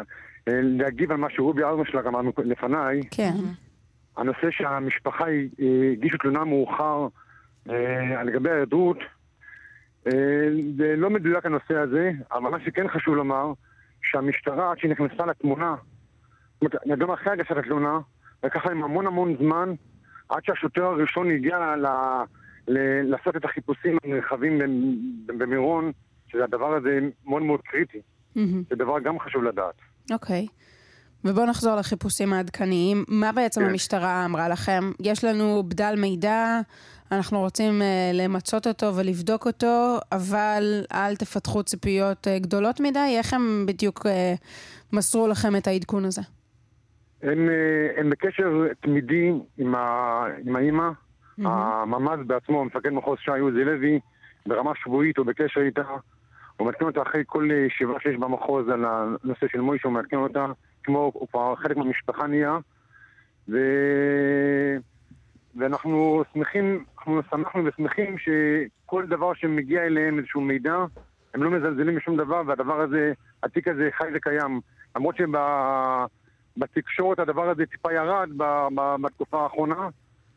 אה, להגיב על מה שרובי ארמשלג אמר לפניי.
כן.
הנושא שהמשפחה הגישו תלונה מאוחר אה, לגבי ההיעדרות, אה, זה לא מדויק הנושא הזה, אבל מה שכן חשוב לומר, שהמשטרה, עד שהיא נכנסה לתמונה, זאת אומרת, גם אחרי הגשת התלונה, לקח להם המון המון זמן עד שהשוטר הראשון הגיע ל, ל, לעשות את החיפושים הנרחבים במירון, שזה הדבר הזה מאוד מאוד קריטי. Mm-hmm. זה דבר גם חשוב לדעת.
אוקיי. Okay. ובואו נחזור לחיפושים העדכניים. מה בעצם כן. המשטרה אמרה לכם? יש לנו בדל מידע, אנחנו רוצים uh, למצות אותו ולבדוק אותו, אבל אל תפתחו ציפיות uh, גדולות מדי. איך הם בדיוק uh, מסרו לכם את העדכון הזה?
הם, uh, הם בקשר תמידי עם, ה, עם האימא. Mm-hmm. הממ"ז בעצמו, מפקד מחוז ש"י עוזי לוי, ברמה שבועית הוא בקשר איתה. הוא מעדכן אותה אחרי כל ישיבה שיש במחוז על הנושא של מוישה, הוא מעדכן אותה. כמו, הוא כבר חלק מהמשפחה נהיה, ו... ואנחנו שמחים, אנחנו שמחנו ושמחים שכל דבר שמגיע אליהם איזשהו מידע, הם לא מזלזלים בשום דבר, והדבר הזה, התיק הזה חי וקיים. למרות שבתקשורת הדבר הזה טיפה ירד בתקופה האחרונה,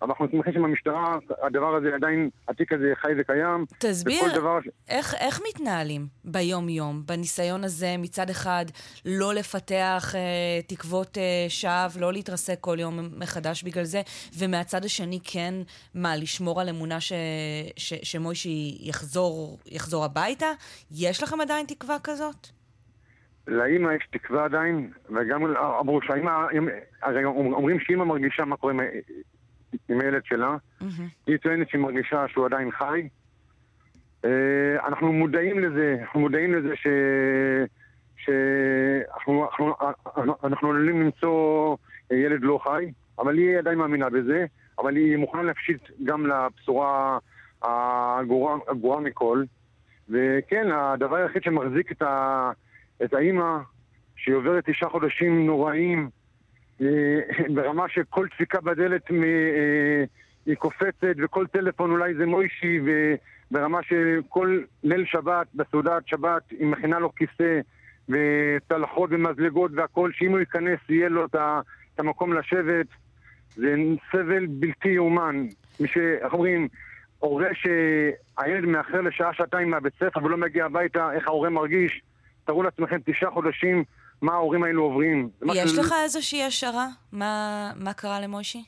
אבל אנחנו שמחים שבמשטרה הדבר הזה עדיין, התיק הזה חי וקיים.
תסביר, דבר... איך, איך מתנהלים ביום-יום, בניסיון הזה מצד אחד לא לפתח אה, תקוות אה, שווא, לא להתרסק כל יום מחדש בגלל זה, ומהצד השני כן, מה, לשמור על אמונה ש, ש, שמוישי יחזור, יחזור הביתה? יש לכם עדיין תקווה כזאת?
לאימא יש תקווה עדיין, וגם אמרו שהאימא, הרי אומרים שאימא מרגישה מה קורה עם הילד שלה. Mm-hmm. היא טוענת שהיא מרגישה שהוא עדיין חי. Uh, אנחנו מודעים לזה, אנחנו מודעים לזה ש... שאנחנו אנחנו, אנחנו, אנחנו עלולים למצוא ילד לא חי, אבל היא עדיין מאמינה בזה, אבל היא מוכנה להפשיט גם לבשורה הגרועה מכל. וכן, הדבר היחיד שמחזיק את, ה, את האימא, שהיא עוברת תשעה חודשים נוראים, אה, ברמה שכל דפיקה בדלת אה, היא קופצת וכל טלפון אולי זה מוישי וברמה שכל ליל שבת, בסעודת שבת, היא מכינה לו כיסא וצלחות ומזלגות והכל, שאם הוא ייכנס יהיה לו את המקום לשבת זה סבל בלתי יאומן. מי ש... איך אומרים, הורה שהילד מאחר לשעה, שעתיים מהבית ספר ולא מגיע הביתה, איך ההורה מרגיש? תראו לעצמכם תשעה חודשים מה ההורים האלו עוברים.
יש לך איזושהי השערה? מה, מה קרה למוישי?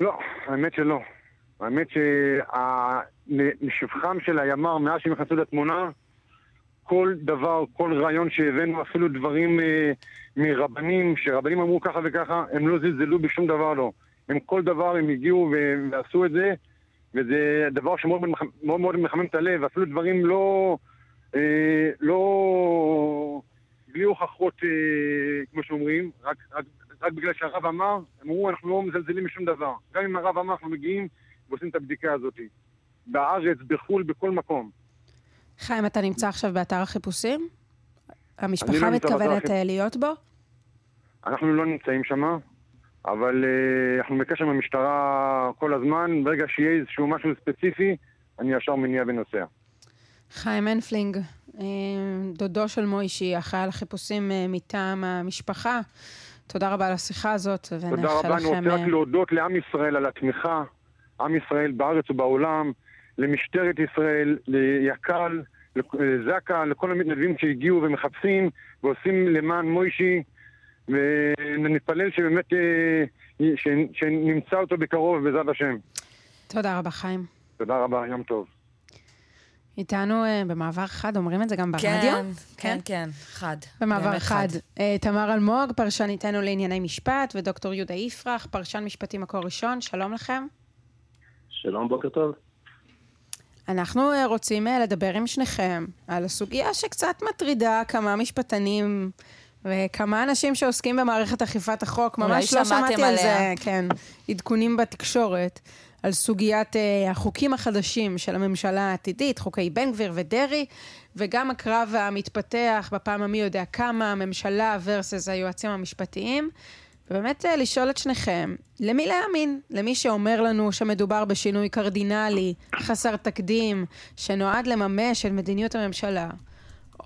לא, האמת שלא. האמת שלשבחם של הימ"ר, מאז שהם נכנסו לתמונה, כל דבר, כל רעיון שהבאנו, אפילו דברים אה, מרבנים, שרבנים אמרו ככה וככה, הם לא זלזלו בשום דבר לא. הם כל דבר, הם הגיעו ועשו את זה, וזה דבר שמאוד מאוד מאוד, מאוד מחמם את הלב, אפילו דברים לא... אה, לא... בלי הוכחות, אה, כמו שאומרים, רק, רק, רק בגלל שהרב אמר, אמרו, אנחנו לא מזלזלים בשום דבר. גם אם הרב אמר, אנחנו מגיעים ועושים את הבדיקה הזאת. בארץ, בחו"ל, בכל מקום.
חיים, אתה נמצא עכשיו באתר החיפושים? המשפחה
לא
מתכוונת אה, להיות בו?
אנחנו לא נמצאים שם, אבל uh, אנחנו בקשר עם המשטרה כל הזמן. ברגע שיהיה איזשהו משהו ספציפי, אני ישר מניע ונוסע.
חיים הנפלינג, אה, דודו של מוישי, אחראי על החיפושים אה, מטעם המשפחה. תודה רבה על השיחה הזאת,
תודה
ונאחל
רבה, אני
לכם...
רוצה רק
אה,
להודות לעם ישראל על התמיכה, עם ישראל בארץ ובעולם, למשטרת ישראל, ליק"ל, לזק"א, לכל המתנדבים שהגיעו ומחפשים ועושים למען מוישי, ונתפלל שבאמת, אה, שנמצא אותו בקרוב, בעזרת השם.
תודה רבה, חיים.
תודה רבה, יום טוב.
איתנו אה, במעבר חד, אומרים את זה גם ברדיו?
כן, כן, כן, חד.
במעבר
באמת
חד. אה, תמר אלמוג, פרשניתנו לענייני משפט, ודוקטור יהודה יפרח, פרשן משפטי מקור ראשון, שלום לכם.
שלום, בוקר טוב.
אנחנו אה, רוצים לדבר עם שניכם על הסוגיה שקצת מטרידה כמה משפטנים וכמה אנשים שעוסקים במערכת אכיפת החוק. ממש לא שמעתי על זה. כן, עדכונים בתקשורת, על סוגיית אה, החוקים החדשים של הממשלה העתידית, חוקי בן גביר ודרעי, וגם הקרב המתפתח בפעם המי יודע כמה, הממשלה versus היועצים המשפטיים. ובאמת אה, לשאול את שניכם, למי להאמין? למי שאומר לנו שמדובר בשינוי קרדינלי, חסר תקדים, שנועד לממש את מדיניות הממשלה,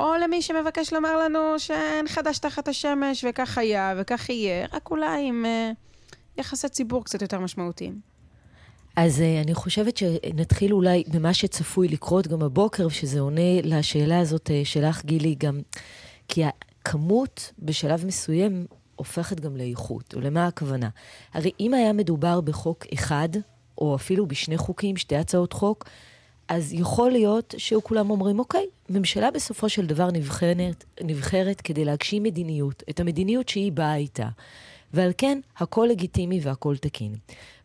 או למי שמבקש לומר לנו שאין חדש תחת השמש וכך היה וכך יהיה, רק אולי עם אה, יחסי ציבור קצת יותר משמעותיים.
אז uh, אני חושבת שנתחיל אולי במה שצפוי לקרות גם הבוקר, שזה עונה לשאלה הזאת uh, שלך, גילי, גם כי הכמות בשלב מסוים הופכת גם לאיכות, ולמה הכוונה? הרי אם היה מדובר בחוק אחד, או אפילו בשני חוקים, שתי הצעות חוק, אז יכול להיות שכולם אומרים, אוקיי, ממשלה בסופו של דבר נבחרת, נבחרת כדי להגשים מדיניות, את המדיניות שהיא באה איתה. ועל כן, הכל לגיטימי והכל תקין.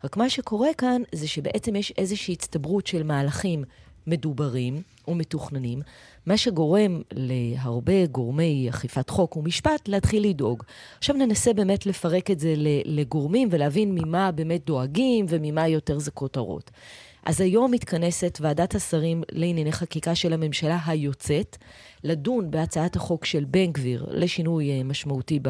רק מה שקורה כאן זה שבעצם יש איזושהי הצטברות של מהלכים מדוברים ומתוכננים, מה שגורם להרבה גורמי אכיפת חוק ומשפט להתחיל לדאוג. עכשיו ננסה באמת לפרק את זה לגורמים ולהבין ממה באמת דואגים וממה יותר זה כותרות. אז היום מתכנסת ועדת השרים לענייני חקיקה של הממשלה היוצאת לדון בהצעת החוק של בן גביר לשינוי משמעותי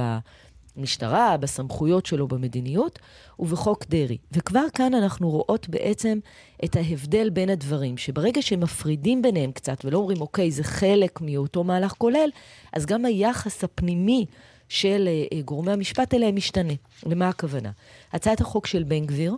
במשטרה, בסמכויות שלו במדיניות ובחוק דרעי. וכבר כאן אנחנו רואות בעצם את ההבדל בין הדברים, שברגע שמפרידים ביניהם קצת ולא אומרים, אוקיי, זה חלק מאותו מהלך כולל, אז גם היחס הפנימי של גורמי המשפט אליהם משתנה. למה הכוונה? הצעת החוק של בן גביר,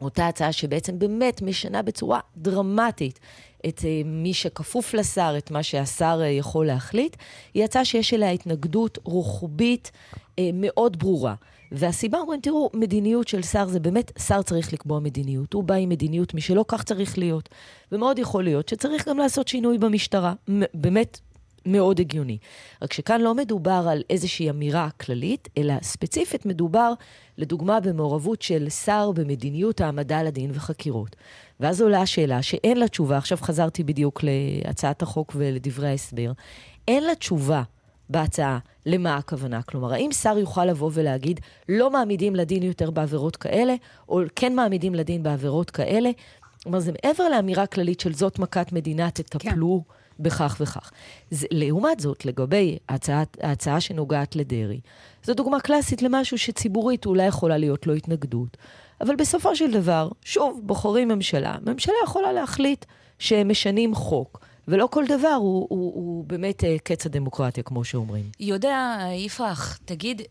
אותה הצעה שבעצם באמת משנה בצורה דרמטית את uh, מי שכפוף לשר, את מה שהשר uh, יכול להחליט, היא הצעה שיש אליה התנגדות רוחבית uh, מאוד ברורה. והסיבה אומרים, תראו, מדיניות של שר זה באמת, שר צריך לקבוע מדיניות. הוא בא עם מדיניות משלו, כך צריך להיות. ומאוד יכול להיות שצריך גם לעשות שינוי במשטרה. באמת מאוד הגיוני. רק שכאן לא מדובר על איזושהי אמירה כללית, אלא ספציפית מדובר, לדוגמה, במעורבות של שר במדיניות העמדה לדין וחקירות. ואז עולה השאלה שאין לה תשובה, עכשיו חזרתי בדיוק להצעת החוק ולדברי ההסבר, אין לה תשובה בהצעה למה הכוונה. כלומר, האם שר יוכל לבוא ולהגיד, לא מעמידים לדין יותר בעבירות כאלה, או כן מעמידים לדין בעבירות כאלה? כלומר, זה מעבר לאמירה כללית של זאת מכת מדינה, תטפלו. כן. בכך וכך. זה, לעומת זאת, לגבי ההצעה, ההצעה שנוגעת לדרעי, זו דוגמה קלאסית למשהו שציבורית אולי יכולה להיות לו התנגדות. אבל בסופו של דבר, שוב, בוחרים ממשלה. ממשלה יכולה להחליט שהם משנים חוק, ולא כל דבר הוא, הוא, הוא באמת uh, קץ הדמוקרטיה, כמו שאומרים.
יהודה יפרח, תגיד,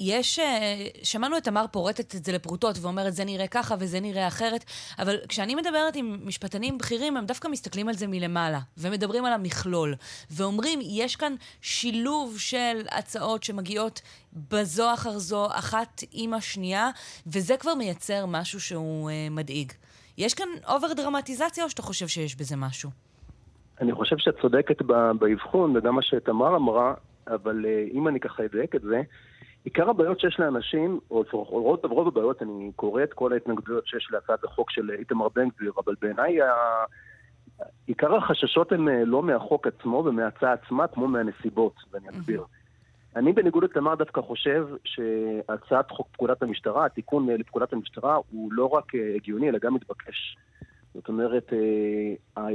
יש, אה, שמענו את תמר פורטת את זה לפרוטות ואומרת זה נראה ככה וזה נראה אחרת, אבל כשאני מדברת עם משפטנים בכירים, הם דווקא מסתכלים על זה מלמעלה, ומדברים על המכלול, ואומרים, יש כאן שילוב של הצעות שמגיעות בזו אחר זו, אחת עם השנייה, וזה כבר מייצר משהו שהוא אה, מדאיג. יש כאן אובר דרמטיזציה, או שאתה חושב שיש בזה משהו?
אני חושב שאת צודקת באבחון, וגם מה שתמר אמרה, אבל אה, אם אני ככה אדייק את זה, עיקר הבעיות שיש לאנשים, או לפחות רוב, הבעיות, אני קורא את כל ההתנגדויות שיש להצעת החוק של איתמר בן גביר, אבל בעיניי. עיקר החששות הם אה, לא מהחוק עצמו ומההצעה עצמה, כמו מהנסיבות, ואני אסביר. אני בניגוד לתמר דווקא חושב שהצעת חוק פקודת המשטרה, התיקון אה, לפקודת המשטרה, הוא לא רק אה, הגיוני, אלא גם מתבקש. זאת אומרת,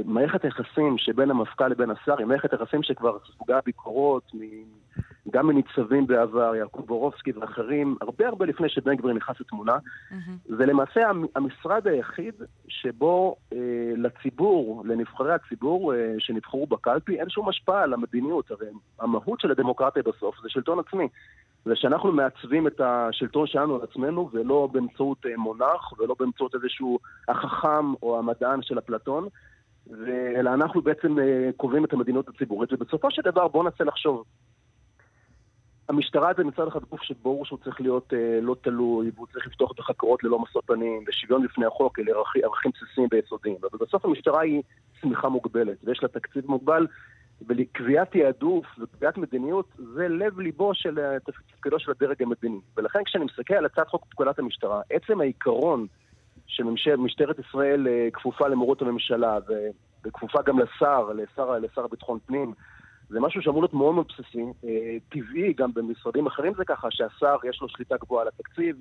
מערכת היחסים שבין המפכ"ל לבין השר היא מערכת יחסים שכבר ספוגה ביקורות גם מניצבים בעבר, יעקב בורובסקי ואחרים, הרבה הרבה לפני שבן גביר נכנס לתמונה. Mm-hmm. זה למעשה המשרד היחיד שבו אה, לציבור, לנבחרי הציבור אה, שנבחרו בקלפי, אין שום השפעה על המדיניות. הרי המהות של הדמוקרטיה בסוף זה שלטון עצמי. זה שאנחנו מעצבים את השלטון שלנו על עצמנו, ולא באמצעות אה, מונח, ולא באמצעות איזשהו החכם או המדען של אפלטון. אלא אנחנו בעצם אה, קובעים את המדיניות הציבורית, ובסופו של דבר בואו ננסה לחשוב המשטרה זה מצד אחד גוף שברור שהוא צריך להיות אה, לא תלוי, והוא צריך לפתוח את החקירות ללא משוא פנים, ושוויון בפני החוק, אלה ערכים, בסיסיים ויסודיים. אבל בסוף המשטרה היא צמיחה מוגבלת, ויש לה תקציב מוגבל, וקביעת תעדוף וקביעת מדיניות זה לב ליבו של אה, תפקידו של הדרג המדיני. ולכן כשאני מסתכל על הצעת חוק פקודת המשטרה, עצם העיקרון שמשטרת ישראל אה, כפופה למורות הממשלה, וכפופה גם לשר, לשר, לשר לביטחון פנים, זה משהו שאמור להיות מאוד מאוד בסיסי. אה, טבעי, גם במשרדים אחרים זה ככה, שהשר יש לו שליטה גבוהה על התקציב,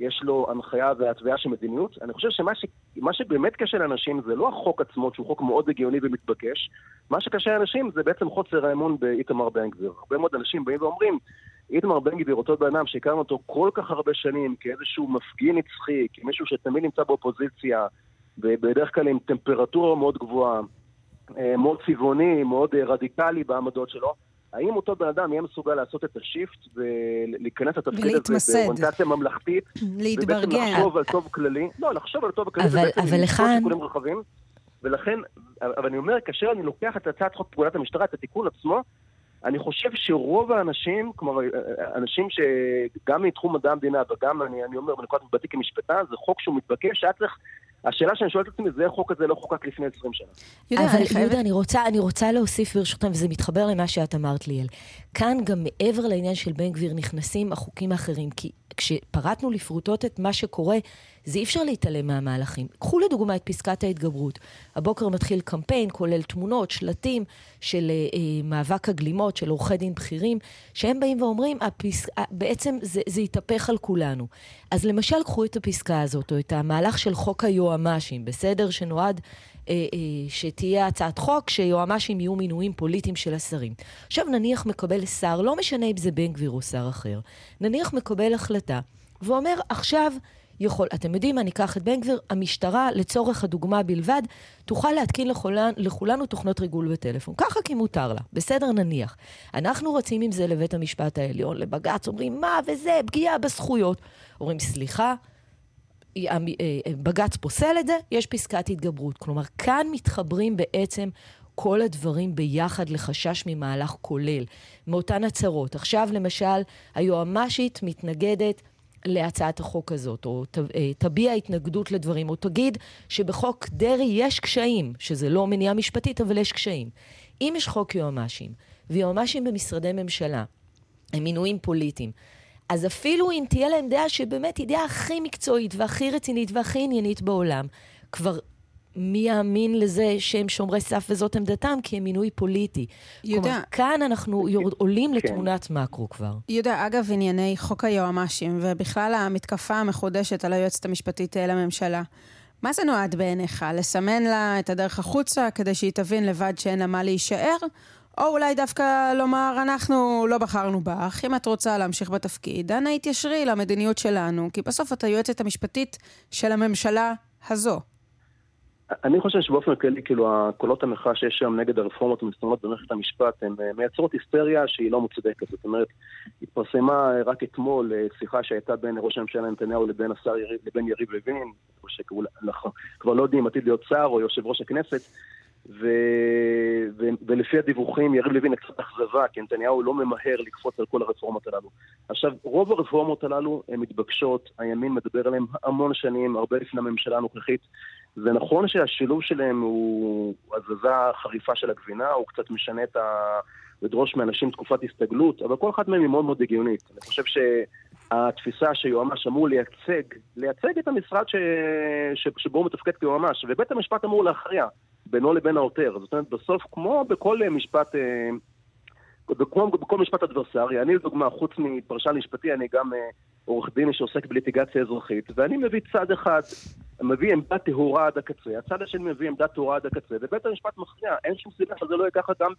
יש לו הנחיה והתוויה של מדיניות. אני חושב שמה ש... שבאמת קשה לאנשים זה לא החוק עצמו, שהוא חוק מאוד הגיוני ומתבקש, מה שקשה לאנשים זה בעצם חוסר האמון באיתמר בן גביר. הרבה מאוד אנשים באים ואומרים, איתמר בן גביר, אותו בן אדם שהכרנו אותו כל כך הרבה שנים כאיזשהו מפגין נצחי, כמישהו שתמיד נמצא באופוזיציה, ובדרך כלל עם טמפרטורה מאוד גבוהה, אה, מאוד צבעוני, מאוד אה, רדיקלי בעמדות שלו. האם אותו בן אדם יהיה מסוגל לעשות את השיפט ולהיכנס לתפקיד הזה באוריינטציה ממלכתית?
להתברגן.
ובעצם לחשוב על טוב כללי. לא, לחשוב על טוב כללי ובעצם
אבל לכאן...
שיקולים רחבים. ולכן, אבל אני אומר, כאשר אני לוקח את הצעת חוק פקודת המשטרה, את התיקון עצמו, אני חושב שרוב האנשים, כלומר, אנשים שגם מתחום מדע המדינה וגם, אני, אני אומר, בנקודת מבטי כמשפטן, זה חוק שהוא מתבקש, היה צריך השאלה שאני שואלת את עצמי, זה החוק הזה לא חוקק לפני 20 שנה.
יהודה, אבל אני חייבת... יהודה, אני רוצה, אני רוצה להוסיף ברשותכם, וזה מתחבר למה שאת אמרת ליאל. כאן גם מעבר לעניין של בן גביר נכנסים החוקים האחרים, כי כשפרטנו לפרוטות את מה שקורה, זה אי אפשר להתעלם מהמהלכים. קחו לדוגמה את פסקת ההתגברות. הבוקר מתחיל קמפיין, כולל תמונות, שלטים של אה, אה מאבק הגלימות, של עורכי דין בכירים, שהם באים ואומרים, הפסק... אה, בעצם זה, זה יתהפך על כולנו. אז למשל, קחו את הפסקה הזאת, או את המהלך של חוק היועמ"שים, בסדר? שנועד אה, אה, שתהיה הצעת חוק שיועמ"שים יהיו מינויים פוליטיים של השרים. עכשיו נניח מקבל שר, לא משנה אם זה בן גביר או שר אחר, נניח מקבל החלטה ואומר, עכשיו יכול, אתם יודעים מה, ניקח את בן גביר, המשטרה, לצורך הדוגמה בלבד, תוכל להתקין לכולן, לכולנו תוכנות ריגול בטלפון. ככה כי מותר לה, בסדר נניח. אנחנו רצים עם זה לבית המשפט העליון, לבג"ץ, אומרים, מה וזה, פגיעה בזכויות. אומרים, סליחה, אה, אה, בג"ץ פוסל את זה, יש פסקת התגברות. כלומר, כאן מתחברים בעצם כל הדברים ביחד לחשש ממהלך כולל, מאותן הצהרות. עכשיו, למשל, היועמ"שית מתנגדת להצעת החוק הזאת, או אה, תביע התנגדות לדברים, או תגיד שבחוק דרעי יש קשיים, שזה לא מניעה משפטית, אבל יש קשיים. אם יש חוק יועמ"שים, ויועמ"שים במשרדי ממשלה, הם מינויים פוליטיים, אז אפילו אם תהיה להם דעה שבאמת היא דעה הכי מקצועית והכי רצינית והכי עניינית בעולם, כבר מי יאמין לזה שהם שומרי סף וזאת עמדתם, כי הם מינוי פוליטי. יהודה... כלומר, כאן אנחנו יורד, עולים כן. לתמונת מקרו כבר.
יהודה, אגב, ענייני חוק היועמ"שים, ובכלל המתקפה המחודשת על היועצת המשפטית לממשלה. מה זה נועד בעיניך? לסמן לה את הדרך החוצה כדי שהיא תבין לבד שאין לה מה להישאר? או אולי דווקא לומר, אנחנו לא בחרנו בך, אם את רוצה להמשיך בתפקיד, אנא התיישרי למדיניות שלנו, כי בסוף את היועצת המשפטית של הממשלה הזו.
אני חושב שבאופן כללי, כאילו, הקולות המחאה שיש היום נגד הרפורמות המסתמנות במערכת המשפט, הן אה, מייצרות היסטריה שהיא לא מוצדקת. זאת אומרת, התפרסמה רק אתמול אה, שיחה שהייתה בין ראש הממשלה נתניהו לבין השר יריב, לבין יריב לוין, שאנחנו כבר לא יודעים אם עתיד להיות שר או יושב ראש הכנסת, ו... ו... ולפי הדיווחים יריב לוין קצת אכזבה, כי נתניהו לא ממהר לקפוץ על כל הרפורמות הללו. עכשיו, רוב הרפורמות הללו הן מתבקשות, הימין מדבר עליהן המון שנים, הרבה לפני הממשלה הנוכחית. זה נכון שהשילוב שלהם הוא הזזה חריפה של הגבינה, הוא קצת משנה את ה... לדרוש מאנשים תקופת הסתגלות, אבל כל אחת מהן היא מאוד מאוד הגיונית. אני חושב שהתפיסה שיועמ"ש אמור לייצג, לייצג את המשרד ש... ש... שבו הוא מתפקד כיועמ"ש, ובית המשפט אמור להכריע בינו לבין העותר. זאת אומרת, בסוף, כמו בכל משפט... אה, כמו בכל משפט אדברסרי, אני לדוגמה, חוץ מפרשן משפטי, אני גם אה, עורך דין שעוסק בליטיגציה אזרחית, ואני מביא צד אחד, מביא עמדה טהורה עד הקצה, הצד השני מביא עמדה טהורה עד הקצה, ובית המשפט מכריע, אין שום סיבה שזה לא יהיה ככה גם.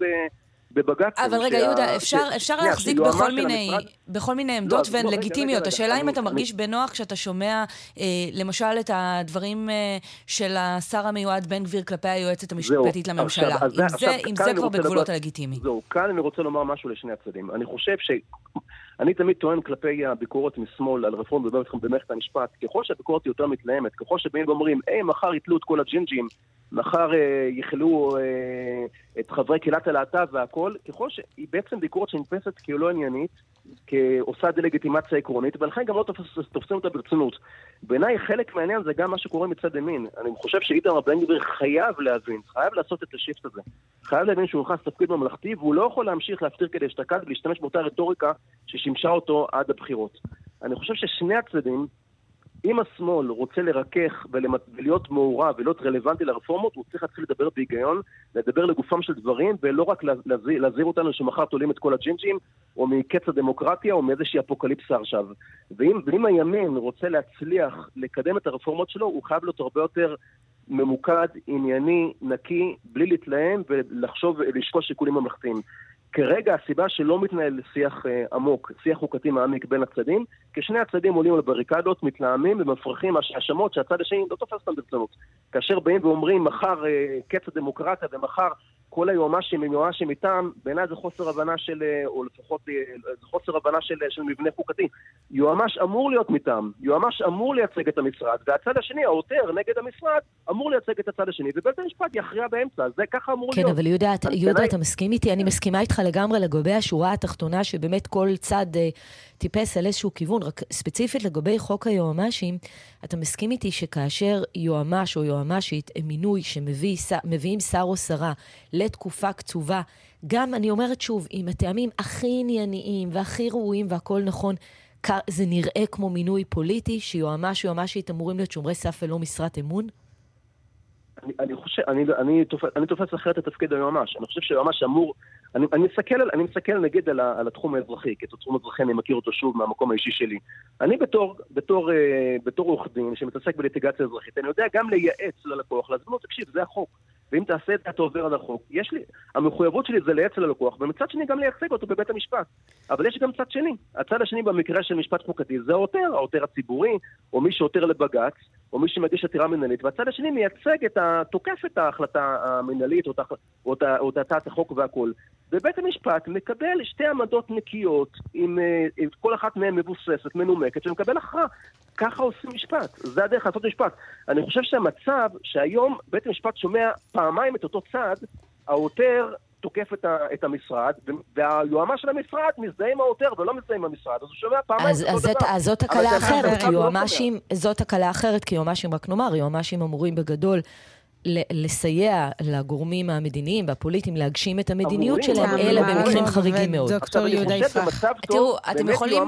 בבג"ץ.
אבל רגע, שה... יהודה, אפשר, ש... אפשר. להחזיק בכל מיני, המשרד... בכל מיני עמדות לא, והן לגיטימיות. השאלה אם אתה מרגיש אני... בנוח כשאתה שומע, אה, למשל, את הדברים אה, של השר המיועד בן גביר כלפי היועצת המשפטית זהו, לממשלה. עכשיו, אם, עכשיו, זה, עכשיו, אם זה כבר בגבולות הלגיטימי.
זהו, כאן אני רוצה לומר משהו לשני הצדדים. אני חושב ש... אני תמיד טוען כלפי הביקורת משמאל על רפורמה במערכת המשפט, ככל שהביקורת יותר מתלהמת, ככל שבאים ואומרים, היי, מחר יתלו את כל הג'ינג'ים, מחר אה, יכלו אה, את חברי קהילת הלהט"ב והכל, ככל שהיא בעצם ביקורת שנתפסת כלא עניינית, כעושה דה-לגיטימציה עקרונית, ולכן גם לא תופסים אותה ברצינות. בעיניי חלק מהעניין זה גם מה שקורה מצד ימין. אני חושב שאיתמר בן גביר חייב להבין, חייב לעשות את השיפט הזה. חייב להבין שהוא נכנס לתפקיד ממלכתי, והוא לא יכול להמשיך להפטיר כדי אשתקד ולהשתמש באותה רטוריקה ששימשה אותו עד הבחירות. אני חושב ששני הצדדים, אם השמאל רוצה לרכך ולהיות מעורב ולהיות רלוונטי לרפורמות, הוא צריך להתחיל לדבר בהיגיון, לדבר לגופם של דברים, ולא רק להזהיר, להזהיר אותנו שמחר תולים את כל הג'ינג'ים, או מקץ הדמוקרטיה, או מאיזושהי אפוקליפסה עכשיו. ואם, ואם הימין רוצה להצליח לקדם את הרפורמות שלו, הוא חייב להיות הרבה יותר ממוקד, ענייני, נקי, בלי להתלהם ולחשוב, לשקול שיקולים ממלכתיים. כרגע הסיבה שלא מתנהל שיח אה, עמוק, שיח חוקתי מעמיק בין הצדדים, כי שני הצדדים עולים על בריקדות, מתלהמים ומפרחים האשמות שהצד השני לא תופס אותם ברצינות. כאשר באים ואומרים מחר אה, קץ הדמוקרטיה ומחר כל היועמ"שים הם יועמ"שים איתם, בעיניי זה חוסר הבנה של, אה, או לפחות אה, זה חוסר הבנה של, של מבנה חוקתי. יועמ"ש אמור להיות מטעם, יועמ"ש אמור לייצג את המשרד, והצד השני, העותר נגד המשרד, אמור לייצג את הצד השני, ובית המשפט יכריע באמצע, זה ככה אמור
כן,
להיות.
כן, אבל יהודה, יהודה, אתה מסכים איתי? אני מסכימה איתך לגמרי לגבי השורה התחתונה, שבאמת כל צד אה, טיפס על איזשהו כיוון, רק ספציפית לגבי חוק היועמ"שים, אתה מסכים איתי שכאשר יועמ"ש או יועמ"שית מינוי שמביאים שר או שרה לתקופה קצובה, גם, אני אומרת שוב, עם הטעמים הכי ענייניים והכי ראויים והכול נכון, זה נראה כמו מינוי פוליטי, שיועמ"ש יועמ"שית אמורים להיות שומרי סף ולא משרת אמון?
אני, אני חושב, אני, אני, תופס, אני תופס אחרת את תפקיד היועמ"ש. אני חושב שהיועמ"ש אמור... אני, אני, מסתכל, אני מסתכל נגיד על, על התחום האזרחי, כי את התחום האזרחי אני מכיר אותו שוב מהמקום האישי שלי. אני בתור, בתור, אה, בתור עורך דין שמתעסק בליטיגציה אזרחית, אני יודע גם לייעץ ללקוח, להסביר לו, תקשיב, זה החוק. ואם תעשה את זה, אתה עובר על החוק. יש לי, המחויבות שלי זה לייעץ ללקוח, ומצד שני גם לייצג אותו בבית המשפט. אבל יש גם צד שני. הצד השני במקרה של משפט חוקתי זה העותר, העותר הציבורי, או מי שעותר לבג"ץ, או מי שמגיש עתירה מנהלית, והצד השני מייצג את ה... תוקף את ההחלטה המנהלית, או את הצעת החוק והכול. ובית המשפט מקבל שתי עמדות נקיות, עם, אה, עם כל אחת מהן מבוססת, מנומקת, שמקבל הכרעה. ככה עושים משפט, זה הדרך לעשות משפט. אני חושב שהמצב שהיום בית המשפט שומע פעמיים את אותו צד, העותר תוקף את, ה, את המשרד, והיועמ"ש של המשרד מזדהה עם העותר ולא מזדהה עם המשרד, אז הוא שומע פעמיים
אז, אז דבר. אז זאת הקלה אחרת, כי יועמ"שים, לא זאת הקלה אחרת, כי יועמ"שים, רק נאמר, יועמ"שים אמורים בגדול לסייע לגורמים המדיניים והפוליטיים להגשים את המדיניות שלהם, אלא במקרים חריגים מאוד.
דוקטור יהודה יפרח.
תראו, אתם יכולים...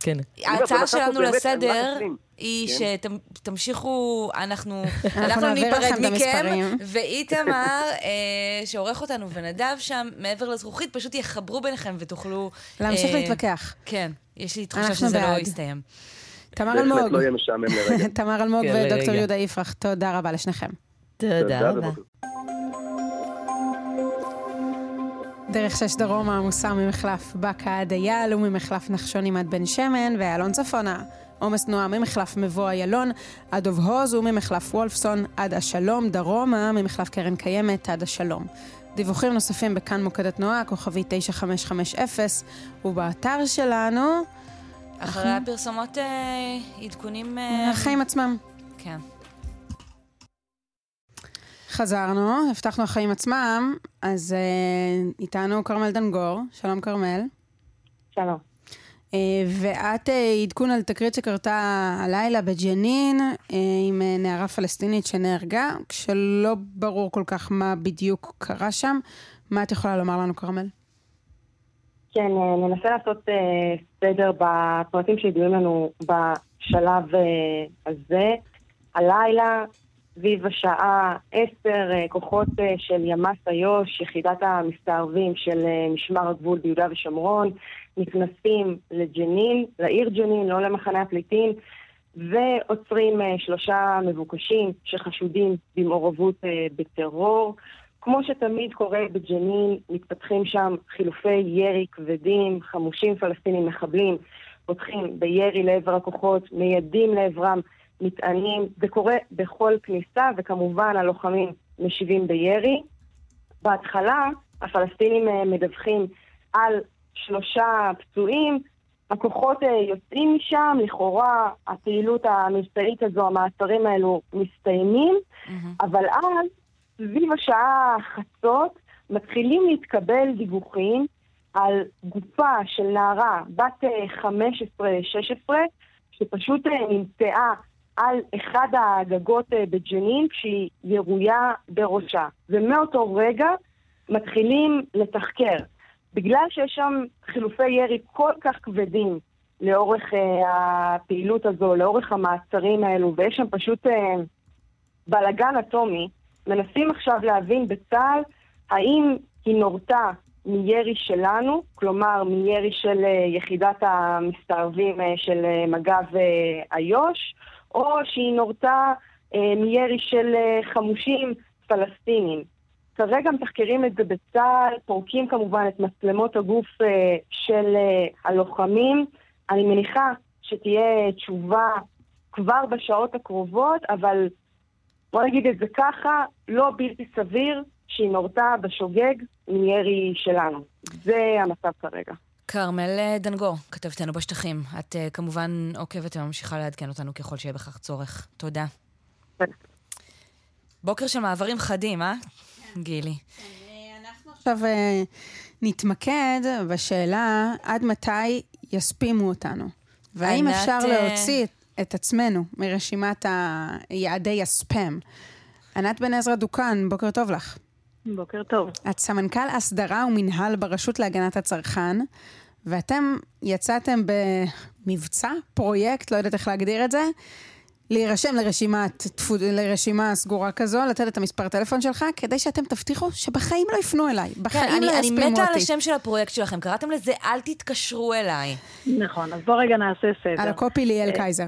כן. ההצעה שלנו לסדר היא כן. שתמשיכו, אנחנו ניפרד מכם, ואיתמר, אה, שעורך אותנו, ונדב שם, מעבר לזכוכית, פשוט יחברו ביניכם ותוכלו...
להמשיך אה, להתווכח.
כן, יש לי תחושה שזה לא יסתיים.
תמר אלמוג. לא. תמר אלמוג כן, ודוקטור יהודה יפרח, תודה רבה לשניכם.
תודה רבה.
דרך שש דרומה עמוסה ממחלף בקעה עד אייל וממחלף נחשונים עד בן שמן ואלון צפונה עומס תנועה ממחלף מבוא איילון עד דוב הוז וממחלף וולפסון עד השלום, דרומה ממחלף קרן קיימת עד השלום. דיווחים נוספים בכאן מוקד התנועה, כוכבי 9550, ובאתר שלנו...
אחרי הפרסומות אה, עדכונים... אה,
החיים עצמם.
כן.
חזרנו, הבטחנו החיים עצמם, אז uh, איתנו כרמל דנגור, שלום כרמל.
שלום.
Uh, ואת uh, עדכון על תקרית שקרתה הלילה בג'נין uh, עם uh, נערה פלסטינית שנהרגה, כשלא ברור כל כך מה בדיוק קרה שם. מה את יכולה לומר לנו, כרמל?
כן, ננסה לעשות uh, סדר בפרטים שידועים לנו בשלב uh, הזה. הלילה סביב השעה עשר, אה, כוחות אה, של ימ"ס איו"ש, יחידת המסתערבים של אה, משמר הגבול ביהודה ושומרון, נכנסים לג'נין, לעיר ג'נין, לא למחנה הפליטים, ועוצרים שלושה מבוקשים שחשודים במעורבות בטרור. כמו שתמיד קורה בג'נין, מתפתחים שם חילופי ירי כבדים, חמושים פלסטינים מחבלים, פותחים בירי לעבר הכוחות, מיידים לעברם מטענים, זה קורה בכל כניסה, וכמובן הלוחמים משיבים בירי. בהתחלה הפלסטינים אה, מדווחים על שלושה פצועים, הכוחות אה, יוצאים משם, לכאורה הפעילות המבצעית הזו, המעצרים האלו מסתיימים, mm-hmm. אבל אז, סביב השעה חצות, מתחילים להתקבל דיווחים על גופה של נערה בת 15-16, אה, שפשוט נמצאה על אחד הגגות אה, בג'נין כשהיא ירויה בראשה. ומאותו רגע מתחילים לתחקר. בגלל שיש שם חילופי ירי כל כך כבדים לאורך uh, הפעילות הזו, לאורך המעצרים האלו, ויש שם פשוט uh, בלגן אטומי, מנסים עכשיו להבין בצה"ל האם היא נורתה מירי שלנו, כלומר מירי של uh, יחידת המסתערבים uh, של uh, מג"ב uh, איו"ש, או שהיא נורתה אה, מירי של אה, חמושים פלסטינים. כרגע מתחקרים את זה בצה"ל, פורקים כמובן את מצלמות הגוף אה, של אה, הלוחמים. אני מניחה שתהיה תשובה כבר בשעות הקרובות, אבל בוא נגיד את זה ככה, לא בלתי סביר שהיא נורתה בשוגג מירי שלנו. זה המצב כרגע.
כרמל אה, דנגור, כתבתנו בשטחים. את uh, כמובן עוקבת וממשיכה לעדכן אותנו ככל שיהיה בכך צורך. תודה. בוקר של מעברים חדים, אה? גילי.
עכשיו uh, נתמקד בשאלה עד מתי יספימו אותנו. והאם אפשר להוציא את, עצמנו מרשימת יעדי הספאם? ענת בן עזרא דוכן, בוקר טוב לך.
בוקר טוב.
את סמנכ"ל הסדרה ומינהל ברשות להגנת הצרכן, ואתם יצאתם במבצע, פרויקט, לא יודעת איך להגדיר את זה, להירשם לרשימת, לרשימה סגורה כזו, לתת את המספר טלפון שלך, כדי שאתם תבטיחו שבחיים לא יפנו אליי, בחיים כן, לא יספימו אותי.
אני מתה על השם של הפרויקט שלכם, קראתם לזה אל תתקשרו אליי.
נכון, אז בוא רגע נעשה סדר.
על הקופי ליאל אה, קייזר.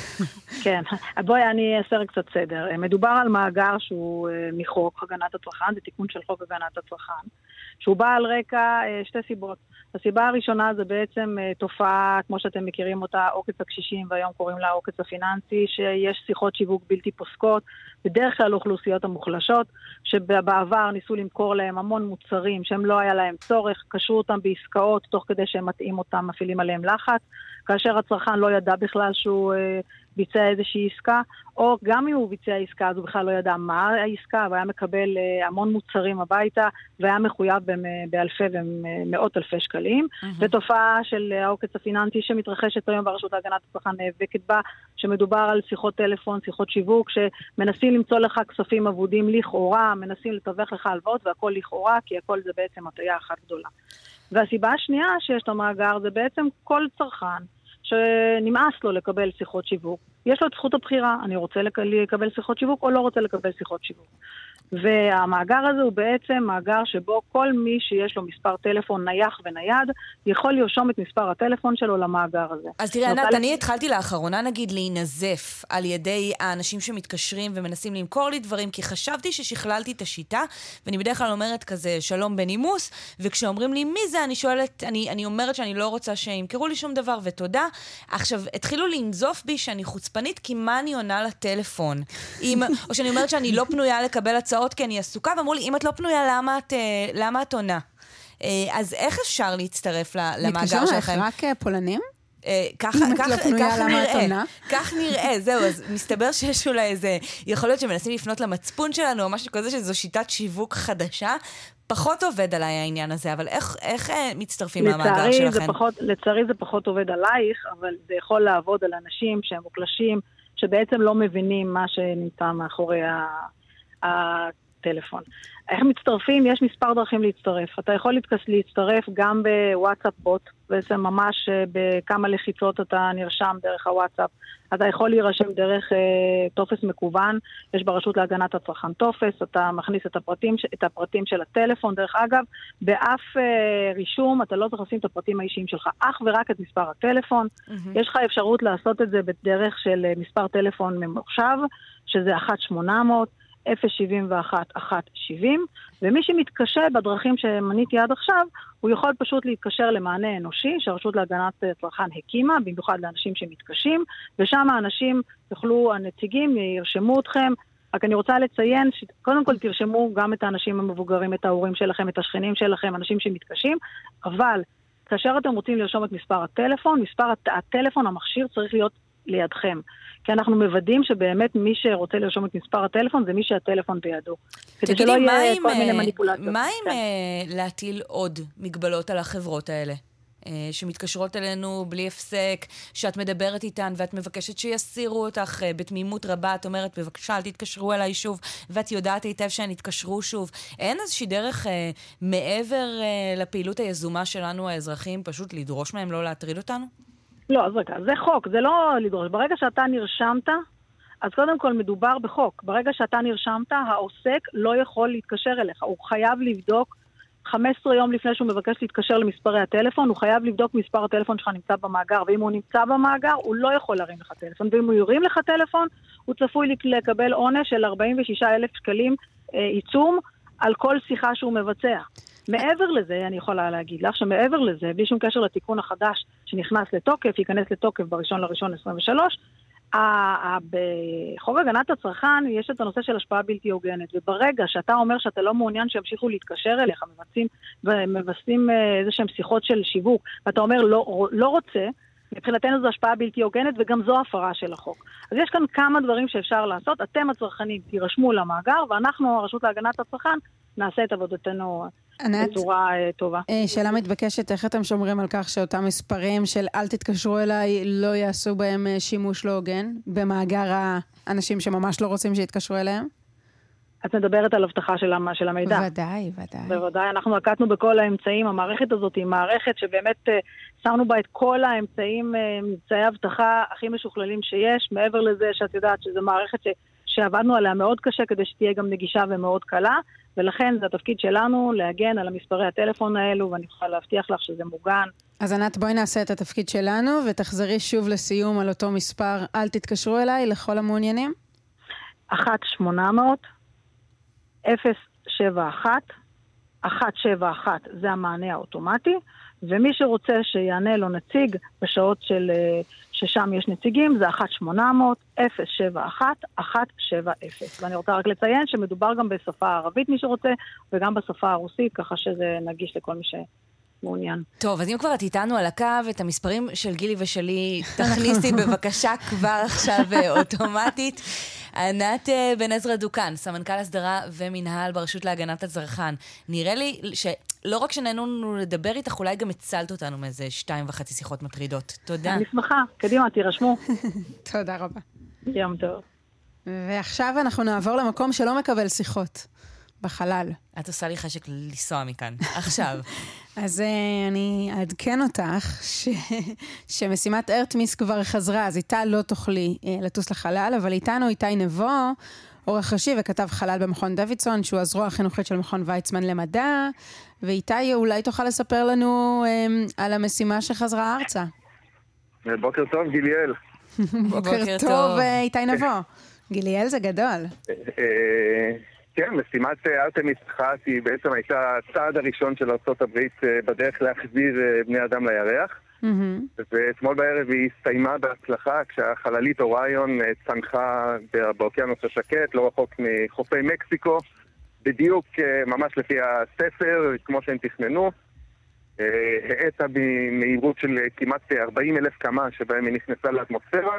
כן, בואי אני אעשה קצת סדר. מדובר על מאגר שהוא אה, מחוק הגנת הצרכן, זה תיקון של חוק הגנת הצרכן, שהוא בא על רקע אה, שתי סיבות. הסיבה הראשונה זה בעצם תופעה, כמו שאתם מכירים אותה, עוקץ הקשישים, והיום קוראים לה העוקץ הפיננסי, שיש שיחות שיווק בלתי פוסקות, בדרך כלל לאוכלוסיות המוחלשות, שבעבר ניסו למכור להם המון מוצרים שהם לא היה להם צורך, קשרו אותם בעסקאות תוך כדי שהם מטעים אותם, מפעילים עליהם לחץ, כאשר הצרכן לא ידע בכלל שהוא אה, ביצע איזושהי עסקה, או גם אם הוא ביצע עסקה אז הוא בכלל לא ידע מה העסקה, והיה מקבל אה, המון מוצרים הביתה, והיה מחויב באלפי ומאות אלפי שקלים. Mm-hmm. ותופעה של העוקץ הפיננסי שמתרחשת היום ברשות להגנת הצרכן נאבקת בה, שמדובר על שיחות טלפון, שיחות שיווק, שמנסים למצוא לך כספים אבודים לכאורה, מנסים לתווך לך הלוואות והכל לכאורה, כי הכל זה בעצם הטעיה אחת גדולה. והסיבה השנייה שיש את המאגר זה בעצם כל צרכן שנמאס לו לקבל שיחות שיווק. יש לו את זכות הבחירה, אני רוצה לקבל שיחות שיווק או לא רוצה לקבל שיחות שיווק. והמאגר הזה הוא בעצם מאגר שבו כל מי שיש לו מספר טלפון נייח ונייד, יכול לרשום את מספר הטלפון שלו למאגר הזה.
אז תראה, ענת, אני התחלתי לאחרונה, נגיד, להינזף על ידי האנשים שמתקשרים ומנסים למכור לי דברים, כי חשבתי ששכללתי את השיטה, ואני בדרך כלל אומרת כזה, שלום בנימוס, וכשאומרים לי מי זה, אני שואלת, אני, אני אומרת שאני לא רוצה שימכרו לי שום דבר, ותודה. עכשיו, התחילו לנזוף בי שאני חוצפנית, כי מה אני עונה לטלפון? אם, או שאני אומרת שאני לא פנויה לקבל הצעות כי אני עסוקה, ואמרו לי, אם את לא פנויה, למה את, אה, למה את עונה? אה, אז איך אפשר להצטרף ל- למאגר שלכם?
רק אה, פולנים?
ככה,
אם את
ככה,
לא פנויה,
ככה
למה את עונה?
כך נראה, זהו, אז מסתבר שיש אולי איזה, יכול להיות שמנסים לפנות למצפון שלנו, או משהו כזה, שזו שיטת שיווק חדשה. פחות עובד עליי העניין הזה, אבל איך, איך מצטרפים למאגר
לצערי זה,
שלכם?
פחות, לצערי זה פחות עובד עלייך, אבל זה יכול לעבוד על אנשים שהם מוקלשים, שבעצם לא מבינים מה שנמצא מאחורי ה- הטלפון. איך מצטרפים? יש מספר דרכים להצטרף. אתה יכול להצטרף גם בוואטסאפ בוט, בעצם ממש אה, בכמה לחיצות אתה נרשם דרך הוואטסאפ. אתה יכול להירשם דרך אה, טופס מקוון, יש ברשות להגנת הצרכן טופס, אתה מכניס את הפרטים, את הפרטים של הטלפון. דרך אגב, באף אה, רישום אתה לא צריך לשים את הפרטים האישיים שלך, אך ורק את מספר הטלפון. יש לך אפשרות לעשות את זה בדרך של אה, מספר טלפון ממוחשב, שזה 1-800. 071-170, ומי שמתקשה בדרכים שמניתי עד עכשיו, הוא יכול פשוט להתקשר למענה אנושי שהרשות להגנת הצרכן הקימה, במיוחד לאנשים שמתקשים, ושם האנשים יוכלו, הנציגים ירשמו אתכם. רק אני רוצה לציין שקודם כל תרשמו גם את האנשים המבוגרים, את ההורים שלכם, את השכנים שלכם, אנשים שמתקשים, אבל כאשר אתם רוצים לרשום את מספר הטלפון, מספר הט- הטלפון, המכשיר צריך להיות לידכם. כי אנחנו מוודאים שבאמת מי שרוצה לרשום את מספר הטלפון זה מי שהטלפון בידו.
תגידי, מה עם, אה. מה עם
כן.
אה, להטיל עוד מגבלות על החברות האלה? אה, שמתקשרות אלינו בלי הפסק, שאת מדברת איתן ואת מבקשת שיסירו אותך בתמימות רבה, את אומרת, בבקשה, אל תתקשרו אליי שוב, ואת יודעת היטב שהן יתקשרו שוב. אין איזושהי דרך אה, מעבר אה, לפעילות היזומה שלנו, האזרחים, פשוט לדרוש מהם לא להטריד אותנו?
לא, אז רגע, זה חוק, זה לא לדרוש. ברגע שאתה נרשמת, אז קודם כל מדובר בחוק. ברגע שאתה נרשמת, העוסק לא יכול להתקשר אליך. הוא חייב לבדוק 15 יום לפני שהוא מבקש להתקשר למספרי הטלפון, הוא חייב לבדוק מספר הטלפון שלך נמצא במאגר, ואם הוא נמצא במאגר, הוא לא יכול להרים לך טלפון, ואם הוא ירים לך טלפון, הוא צפוי לק- לקבל עונש של 46,000 שקלים אה, עיצום על כל שיחה שהוא מבצע. מעבר לזה, אני יכולה להגיד לך שמעבר לזה, בלי שום קשר לתיקון החדש שנכנס לתוקף, ייכנס לתוקף בראשון לראשון 23, ה- ה- בחוק הגנת הצרכן יש את הנושא של השפעה בלתי הוגנת, וברגע שאתה אומר שאתה לא מעוניין שימשיכו להתקשר אליך, מבצעים, אה, איזה שהם שיחות של שיווק, ואתה אומר לא, לא רוצה, מבחינתנו זו השפעה בלתי הוגנת וגם זו הפרה של החוק. אז יש כאן כמה דברים שאפשר לעשות. אתם הצרכנים תירשמו למאגר, ואנחנו, הרשות להגנת הצרכן, נעשה את עבודתנו
ענת?
בצורה אה, טובה.
אה, שאלה מתבקשת, איך אתם שומרים על כך שאותם מספרים של אל תתקשרו אליי, לא יעשו בהם אה, שימוש לא הוגן במאגר האנשים שממש לא רוצים שיתקשרו אליהם?
את מדברת על אבטחה של, המ- של המידע.
ודאי, ודאי.
בוודאי, אנחנו נקטנו בכל האמצעים. המערכת הזאת היא מערכת שבאמת שמנו בה את כל האמצעים, מבצעי אבטחה הכי משוכללים שיש. מעבר לזה שאת יודעת שזו מערכת ש, שעבדנו עליה מאוד קשה כדי שתהיה גם נגישה ומאוד קלה, ולכן זה התפקיד שלנו להגן על המספרי הטלפון האלו, ואני יכולה להבטיח לך שזה מוגן.
אז ענת, בואי נעשה את התפקיד שלנו, ותחזרי שוב לסיום על אותו מספר, אל תתקשרו אליי, לכל המעוניינים.
1-800, 071, 171 זה המענה האוטומטי, ומי שרוצה שיענה לו נציג בשעות של, אה, ששם יש נציגים, זה 1-800-071-170. ואני רוצה רק לציין שמדובר גם בשפה הערבית, מי שרוצה, וגם בשפה הרוסית, ככה שזה נגיש לכל מי שמעוניין.
טוב, אז אם כבר את איתנו על הקו, את המספרים של גילי ושלי, תכניסי בבקשה כבר עכשיו אה, אוטומטית. ענת אה, בן עזרא דוכן, סמנכ"ל הסדרה ומינהל ברשות להגנת הצרכן. נראה לי שלא רק שנהנו לנו לדבר איתך, אולי גם הצלת אותנו מאיזה שתיים וחצי שיחות מטרידות. תודה.
אני שמחה, קדימה, תירשמו.
תודה רבה.
יום טוב.
ועכשיו אנחנו נעבור למקום שלא מקבל שיחות, בחלל.
את עושה לי חשק לנסוע מכאן, עכשיו.
אז uh, אני אעדכן אותך ש... שמשימת ארטמיס כבר חזרה, אז איתה לא תוכלי uh, לטוס לחלל, אבל איתנו איתי נבו, עורך ראשי וכתב חלל במכון דוידסון, שהוא הזרוע החינוכית של מכון ויצמן למדע. ואיתי, אולי תוכל לספר לנו אמ, על המשימה שחזרה ארצה.
בוקר טוב, גיליאל.
בוקר טוב, אה, איתי נבו. גיליאל זה גדול.
אה, כן, משימת אה, ארתמיס אחת היא בעצם הייתה הצעד הראשון של ארה"ב בדרך להחזיר בני אדם לירח. ואתמול בערב היא הסתיימה בהצלחה כשהחללית אוריון צנחה באוקיינוס השקט, לא רחוק מחופי מקסיקו, בדיוק ממש לפי הספר, כמו שהם תכננו. האטה במהירות של כמעט 40 אלף קמ"ש שבהם היא נכנסה לאטמוספירה.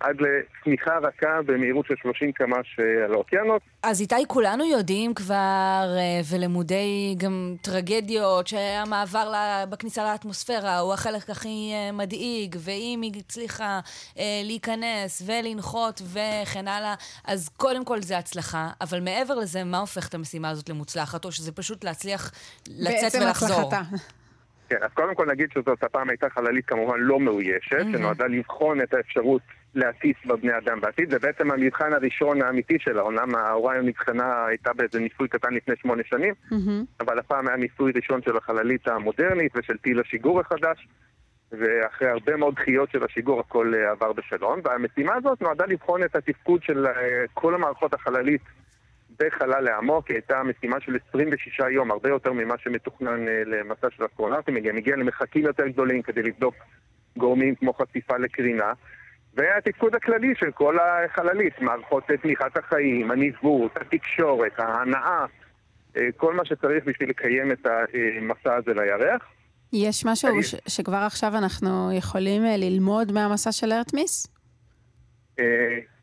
עד לצמיחה רכה במהירות של 30 קמ"ש על האוקיינוס.
אז איתי, כולנו יודעים כבר, אה, ולמודי גם טרגדיות, שהמעבר בכניסה לאטמוספירה הוא החלק הכי אה, מדאיג, ואם היא הצליחה אה, להיכנס ולנחות וכן הלאה, אז קודם כל זה הצלחה, אבל מעבר לזה, מה הופך את המשימה הזאת למוצלחת, או שזה פשוט להצליח לצאת ולחזור? בעצם הצלחתה.
כן, אז קודם כל נגיד שזאת הפעם הייתה חללית כמובן לא מאוישת, mm-hmm. שנועדה לבחון את האפשרות להטיס בבני אדם בעתיד. זה בעצם המבחן הראשון האמיתי שלה, אומנם האוריון נבחנה, הייתה באיזה ניסוי קטן לפני שמונה שנים, mm-hmm. אבל הפעם היה ניסוי ראשון של החללית המודרנית ושל טיל השיגור החדש, ואחרי הרבה מאוד דחיות של השיגור הכל אה, עבר בשלום, והמשימה הזאת נועדה לבחון את התפקוד של אה, כל המערכות החללית בחלל העמוק, היא הייתה משימה של 26 יום, הרבה יותר ממה שמתוכנן אה, למסע של אסטרונאוטים, היא גם הגיעה למרחקים יותר גדולים כדי לבדוק גורמים כמו חשיפה לקרינה. והתפקוד הכללי של כל החללית, מערכות תמיכת החיים, הניווט, התקשורת, ההנאה, אה, כל מה שצריך בשביל לקיים את המסע הזה לירח.
יש משהו ש- שכבר עכשיו אנחנו יכולים אה, ללמוד מהמסע של ארטמיס?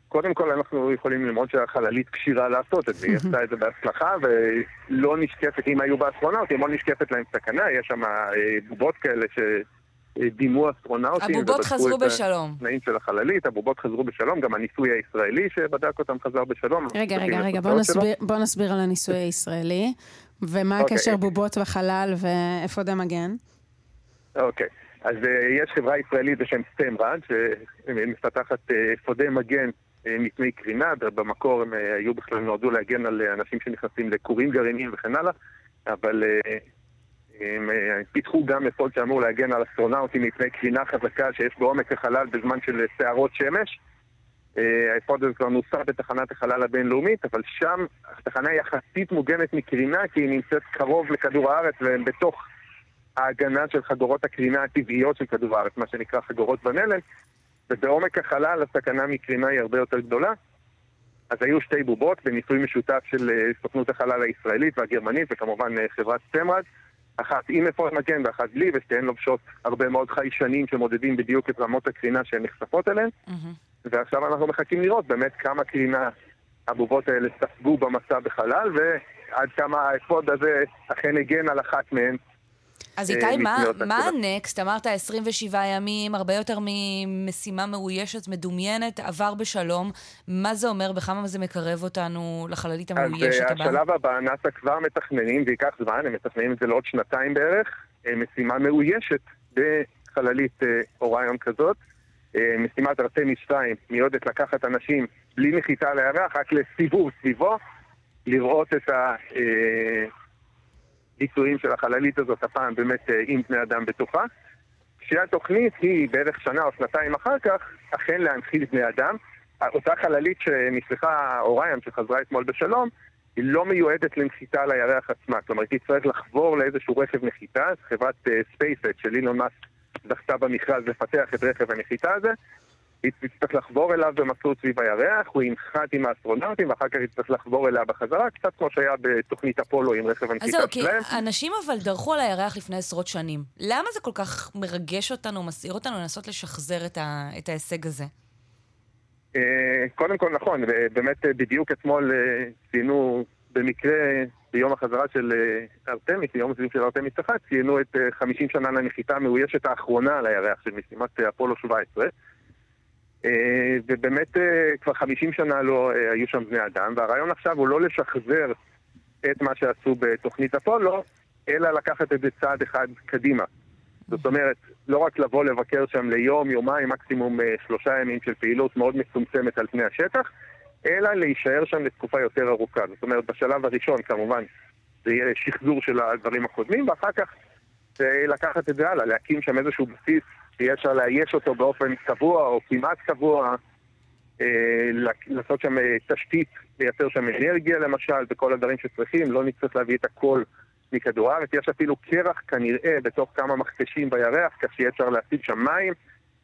קודם כל אנחנו יכולים ללמוד שהחללית כשירה לעשות את זה, היא עשתה את זה בהצלחה ולא נשקפת, אם היו באסטרונאוטים, לא נשקפת להם סכנה, יש שם אה, בובות כאלה שדימו אסטרונאוטים.
הבובות חזרו בשלום.
התנאים של החללית, הבובות חזרו בשלום, גם הניסוי הישראלי שבדק אותם חזר בשלום.
רגע, רגע, רגע, בוא נסביר, בוא נסביר על הניסוי הישראלי, ומה אוקיי. הקשר בובות וחלל ואפודי מגן.
אוקיי. אז uh, יש חברה ישראלית בשם סטמרד, שמפתחת אפודי uh, מגן אה, מפני קרינה, במקור הם אה, היו בכלל נועדו להגן על אה, אנשים שנכנסים לכורים גרעיניים וכן הלאה, אבל הם פיתחו גם אפוד שאמור להגן על אסטרונאוטים מפני קרינה חזקה שיש בעומק החלל בזמן של סערות שמש. האפוד הזה כבר נוסע בתחנת החלל הבינלאומית, אבל שם התחנה יחסית מוגנת מקרינה כי היא נמצאת קרוב לכדור הארץ והם בתוך ההגנה של חגורות הקרינה הטבעיות של כדור הארץ, מה שנקרא חגורות ונלן, ובעומק החלל הסכנה מקרינה היא הרבה יותר גדולה. אז היו שתי בובות בניסוי משותף של אה, סוכנות החלל הישראלית והגרמנית וכמובן אה, חברת סטמרד, אחת עם אפוד מגן ואחת בלי, ושתיהן לובשות הרבה מאוד חיישנים שמודדים בדיוק את רמות הקרינה שהן נחשפות אליהן. Mm-hmm. ועכשיו אנחנו מחכים לראות באמת כמה קרינה הבובות האלה ספגו במסע בחלל, ועד כמה האפוד הזה אכן הגן על אחת מהן
אז איתי, מה, מה הנקסט? אמרת 27 ימים, הרבה יותר ממשימה מאוישת, מדומיינת, עבר בשלום. מה זה אומר? בכמה זה מקרב אותנו לחללית המאוישת
הבאה? אז השלב הבא, נאס"א כבר מתכננים, זה ייקח זמן, הם מתכננים את זה לעוד שנתיים בערך, אה, משימה מאוישת בחללית אה, אוריון כזאת. אה, משימת ארתמיס 2 מיועדת לקחת אנשים בלי נחיתה על הירח, רק לסיבוב סביבו, לראות את ה... ביצועים של החללית הזאת, הפעם באמת אה, עם בני אדם בתוכה. כשהתוכנית היא בערך שנה או שנתיים אחר כך, אכן להנחיל בני אדם. אותה חללית שנשלחה אוריון, שחזרה אתמול בשלום, היא לא מיועדת לנחיתה על הירח עצמה. כלומר, היא תצטרך לחבור לאיזשהו רכב נחיתה, חברת ספייסט uh, של אילון מאסק זכתה במכרז לפתח את רכב הנחיתה הזה, היא תצטרך לחבור אליו במסלול סביב הירח, הוא ינחת עם האסטרונאוטים, ואחר כך היא תצטרך לחבור אליה בחזרה, קצת כמו שהיה בתוכנית אפולו עם רכב הנחיתה שלהם.
אז זהו, כי אנשים אבל דרכו על הירח לפני עשרות שנים. למה זה כל כך מרגש אותנו, מסעיר אותנו לנסות לשחזר את, ה, את ההישג הזה?
אה, קודם כל נכון, באמת אה, בדיוק אתמול אה, ציינו במקרה ביום החזרה של ארתמיס, ביום הסיום של ארתמיס 1, ציינו את 50 שנה לנחיתה המאוישת האחרונה על הירח של משימת אפולו 17. אה, ובאמת אה, כבר 50 שנה לא אה, היו שם בני אדם, והרעיון עכשיו הוא לא לשחזר את מה שעשו בתוכנית אפולו, אלא לקחת את זה צעד אחד קדימה. זאת אומרת, לא רק לבוא לבקר שם ליום, יומיים, מקסימום שלושה ימים של פעילות מאוד מצומצמת על פני השטח, אלא להישאר שם לתקופה יותר ארוכה. זאת אומרת, בשלב הראשון כמובן זה יהיה שחזור של הדברים הקודמים, ואחר כך לקחת את זה הלאה, להקים שם איזשהו בסיס שיהיה אפשר לאייש אותו באופן קבוע או כמעט קבוע, אה, לעשות שם אה, תשתית, לייצר שם אנרגיה למשל, וכל הדברים שצריכים, לא נצטרך להביא את הכל מכדור הארץ, יש אפילו קרח כנראה בתוך כמה מכתשים בירח, כך שיהיה אפשר להשיג שם מים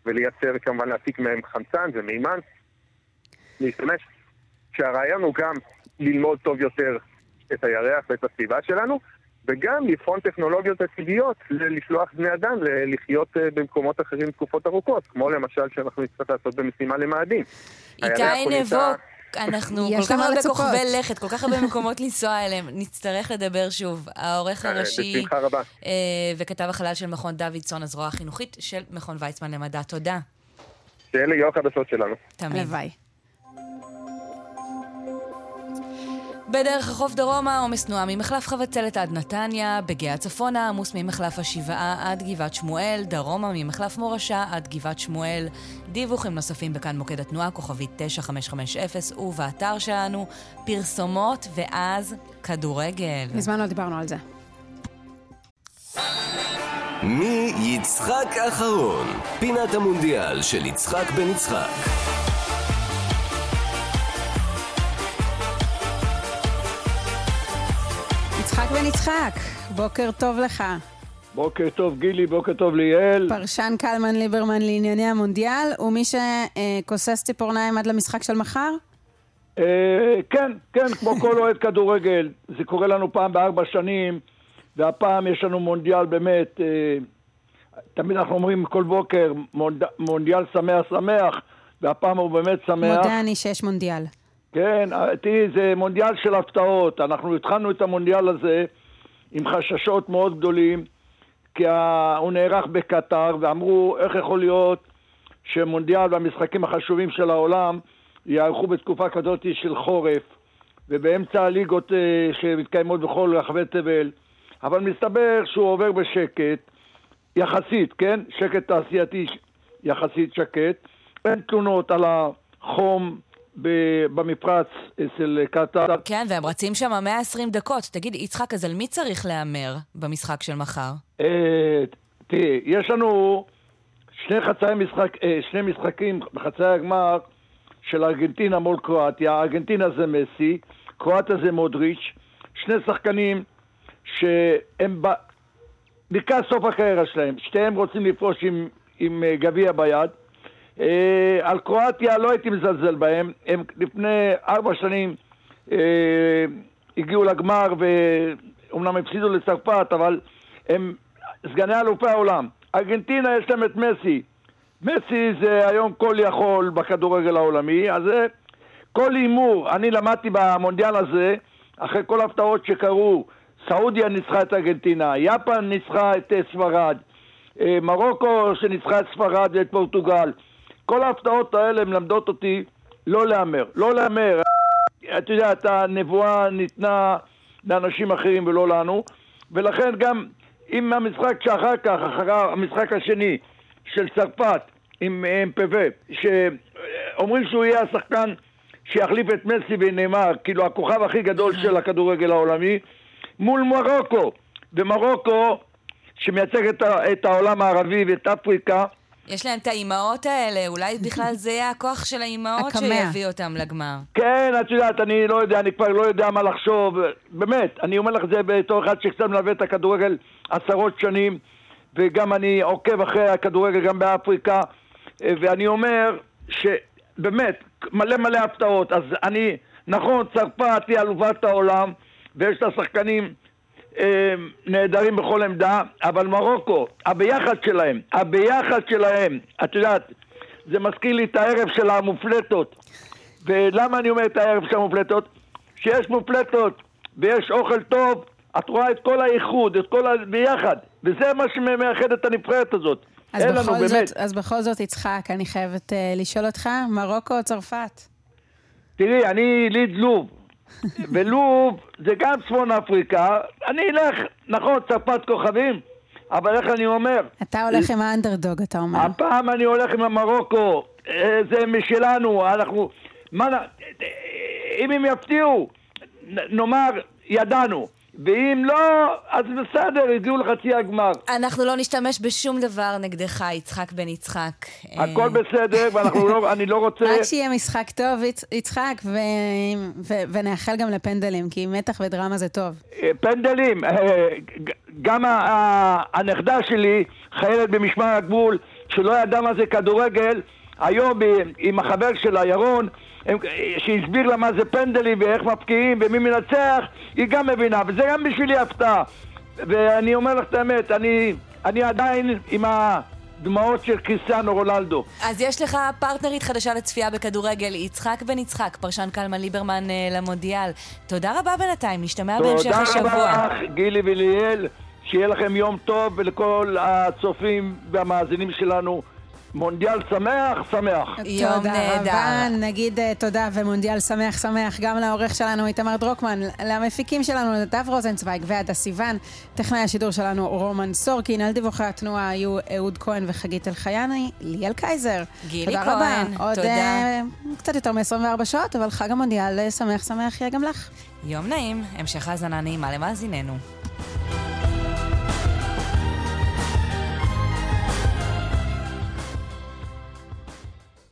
ולייצר כמובן להפיק מהם חמצן ומימן, להשתמש. שהרעיון הוא גם ללמוד טוב יותר את הירח ואת הסביבה שלנו, וגם לבחון טכנולוגיות עתידיות לשלוח בני אדם לחיות אה, במקומות אחרים תקופות ארוכות, כמו למשל שאנחנו נצטרך לעשות במשימה למאדים.
איתי נבו, אנחנו כל כך הרבה כוכבי לכת, כל כך הרבה מקומות לנסוע אליהם, נצטרך לדבר שוב. העורך
אה,
הראשי
בשמחה רבה.
אה, וכתב החלל של מכון דוידסון, הזרוע החינוכית של מכון ויצמן למדע. תודה.
שאלה יהיו החדשות שלנו.
תמיד. בדרך החוף דרומה עומס תנועה ממחלף חבצלת עד נתניה, בגאה צפונה עמוס ממחלף השבעה עד גבעת שמואל, דרומה ממחלף מורשה עד גבעת שמואל. דיווחים נוספים בכאן מוקד התנועה, כוכבית 9550 ובאתר שלנו, פרסומות ואז כדורגל.
מזמן לא דיברנו על זה.
מי יצחק אחרון? פינת המונדיאל של יצחק בן יצחק.
בן יצחק, בוקר טוב לך.
בוקר טוב גילי, בוקר טוב ליאל.
פרשן קלמן ליברמן לענייני המונדיאל, ומי שכוסס ציפורניים עד למשחק של מחר?
אה, כן, כן, כמו כל אוהד כדורגל. זה קורה לנו פעם בארבע שנים, והפעם יש לנו מונדיאל באמת, אה, תמיד אנחנו אומרים כל בוקר, מונד... מונדיאל שמח שמח, והפעם הוא באמת שמח.
מודה אני שיש מונדיאל.
כן, תראי, זה מונדיאל של הפתעות. אנחנו התחלנו את המונדיאל הזה עם חששות מאוד גדולים, כי הוא נערך בקטר, ואמרו, איך יכול להיות שמונדיאל והמשחקים החשובים של העולם יערכו בתקופה כזאת של חורף, ובאמצע הליגות אה, שמתקיימות בכל רחבי תבל, אבל מסתבר שהוא עובר בשקט, יחסית, כן? שקט תעשייתי יחסית שקט. אין תלונות על החום במפרץ אצל קטאר.
כן, והם רצים שם 120 דקות. תגיד, יצחק, אז על מי צריך להמר במשחק של מחר?
אה, תראי, יש לנו שני חצאי משחק, אה, שני משחקים בחצאי הגמר של ארגנטינה מול קרואטיה. ארגנטינה זה מסי, קרואטיה זה מודריץ', שני שחקנים שהם ב... לקראת סוף הקריירה שלהם, שתיהם רוצים לפרוש עם, עם אה, גביע ביד. אה, על קרואטיה לא הייתי מזלזל בהם, הם לפני ארבע שנים אה, הגיעו לגמר ואומנם הפסידו לצרפת, אבל הם סגני אלופי העולם. ארגנטינה יש להם את מסי. מסי זה היום כל יכול בכדורגל העולמי, אז זה כל הימור, אני למדתי במונדיאל הזה, אחרי כל ההפתעות שקרו, סעודיה ניצחה את ארגנטינה, יפן ניצחה את אה, ספרד, אה, מרוקו שניצחה את ספרד ואת פורטוגל. כל ההפתעות האלה מלמדות אותי לא להמר. לא להמר. אתה יודע, הנבואה ניתנה לאנשים אחרים ולא לנו, ולכן גם אם המשחק שאחר כך, אחרי המשחק השני של צרפת עם MPV, שאומרים שהוא יהיה השחקן שיחליף את מסי ונאמר, כאילו הכוכב הכי גדול של הכדורגל העולמי, מול מרוקו. ומרוקו, שמייצג את, את העולם הערבי ואת אפריקה,
יש להם את האימהות האלה, אולי בכלל זה יהיה הכוח של האימהות. שיביא אותם לגמר.
כן, את יודעת, אני לא יודע, אני כבר לא יודע מה לחשוב. באמת, אני אומר לך את זה בתור אחד שקצת מלווה את הכדורגל עשרות שנים, וגם אני עוקב אחרי הכדורגל גם באפריקה, ואני אומר שבאמת, מלא מלא הפתעות. אז אני, נכון, צרפת היא אלופת העולם, ויש לה שחקנים נהדרים בכל עמדה, אבל מרוקו, הביחד שלהם, הביחד שלהם, את יודעת, זה מזכיר לי את הערב של המופלטות. ולמה אני אומר את הערב של המופלטות? שיש מופלטות ויש אוכל טוב, את רואה את כל האיחוד, את כל ה... ביחד. וזה מה שמאחד את הנבחרת הזאת.
אז
לנו
בכל,
באמת.
זאת, אז בכל זאת, יצחק, אני חייבת uh, לשאול אותך, מרוקו או צרפת?
תראי, אני יליד לוב, ולוב זה גם צפון אפריקה. אני אלך, נכון, צרפת כוכבים, אבל איך אני אומר?
אתה הולך עם האנדרדוג, אתה אומר.
הפעם אני הולך עם המרוקו, אה, זה משלנו, אנחנו... מה, נ- אם הם יפתיעו, נאמר, ידענו. ואם לא, אז בסדר, הגיעו לחצי הגמר.
אנחנו לא נשתמש בשום דבר נגדך, יצחק בן יצחק.
הכל בסדר, ואנחנו לא, אני לא רוצה...
רק שיהיה משחק טוב, יצ- יצחק, ו... ו... ונאחל גם לפנדלים, כי מתח ודרמה זה טוב.
אה, פנדלים, אה, גם הנכדה שלי, חיילת במשמר הגבול, שלא ידעה מה זה כדורגל, היום עם החבר שלה, ירון, הם- שהסביר לה מה זה פנדלים ואיך מפקיעים ומי מנצח, היא גם מבינה, וזה גם בשבילי הפתעה. ואני אומר לך את האמת, אני, אני עדיין עם הדמעות של קריסטיאנו רונלדו.
אז יש לך פרטנרית חדשה לצפייה בכדורגל, יצחק בן יצחק, פרשן קלמן ליברמן אה, למונדיאל. תודה רבה בינתיים, נשתמע בהמשך
תודה
השבוע.
רבה לך, גילי וליאל, שיהיה לכם יום טוב ולכל הצופים והמאזינים שלנו. מונדיאל שמח, שמח.
תודה רבה, נגיד אה, תודה ומונדיאל שמח שמח גם לעורך שלנו איתמר דרוקמן, למפיקים שלנו נדב רוזנצוויג והדס סיוון, טכנאי השידור שלנו רומן סורקין, על דיווחי התנועה היו אהוד כהן וחגית אלחייני, ליאל קייזר.
גילי
תודה
כהן,
רבה. עוד
תודה.
אה, קצת יותר מ-24 שעות, אבל חג המונדיאל אה, שמח שמח יהיה גם לך.
יום נעים, המשך האזנה נעימה למאזיננו.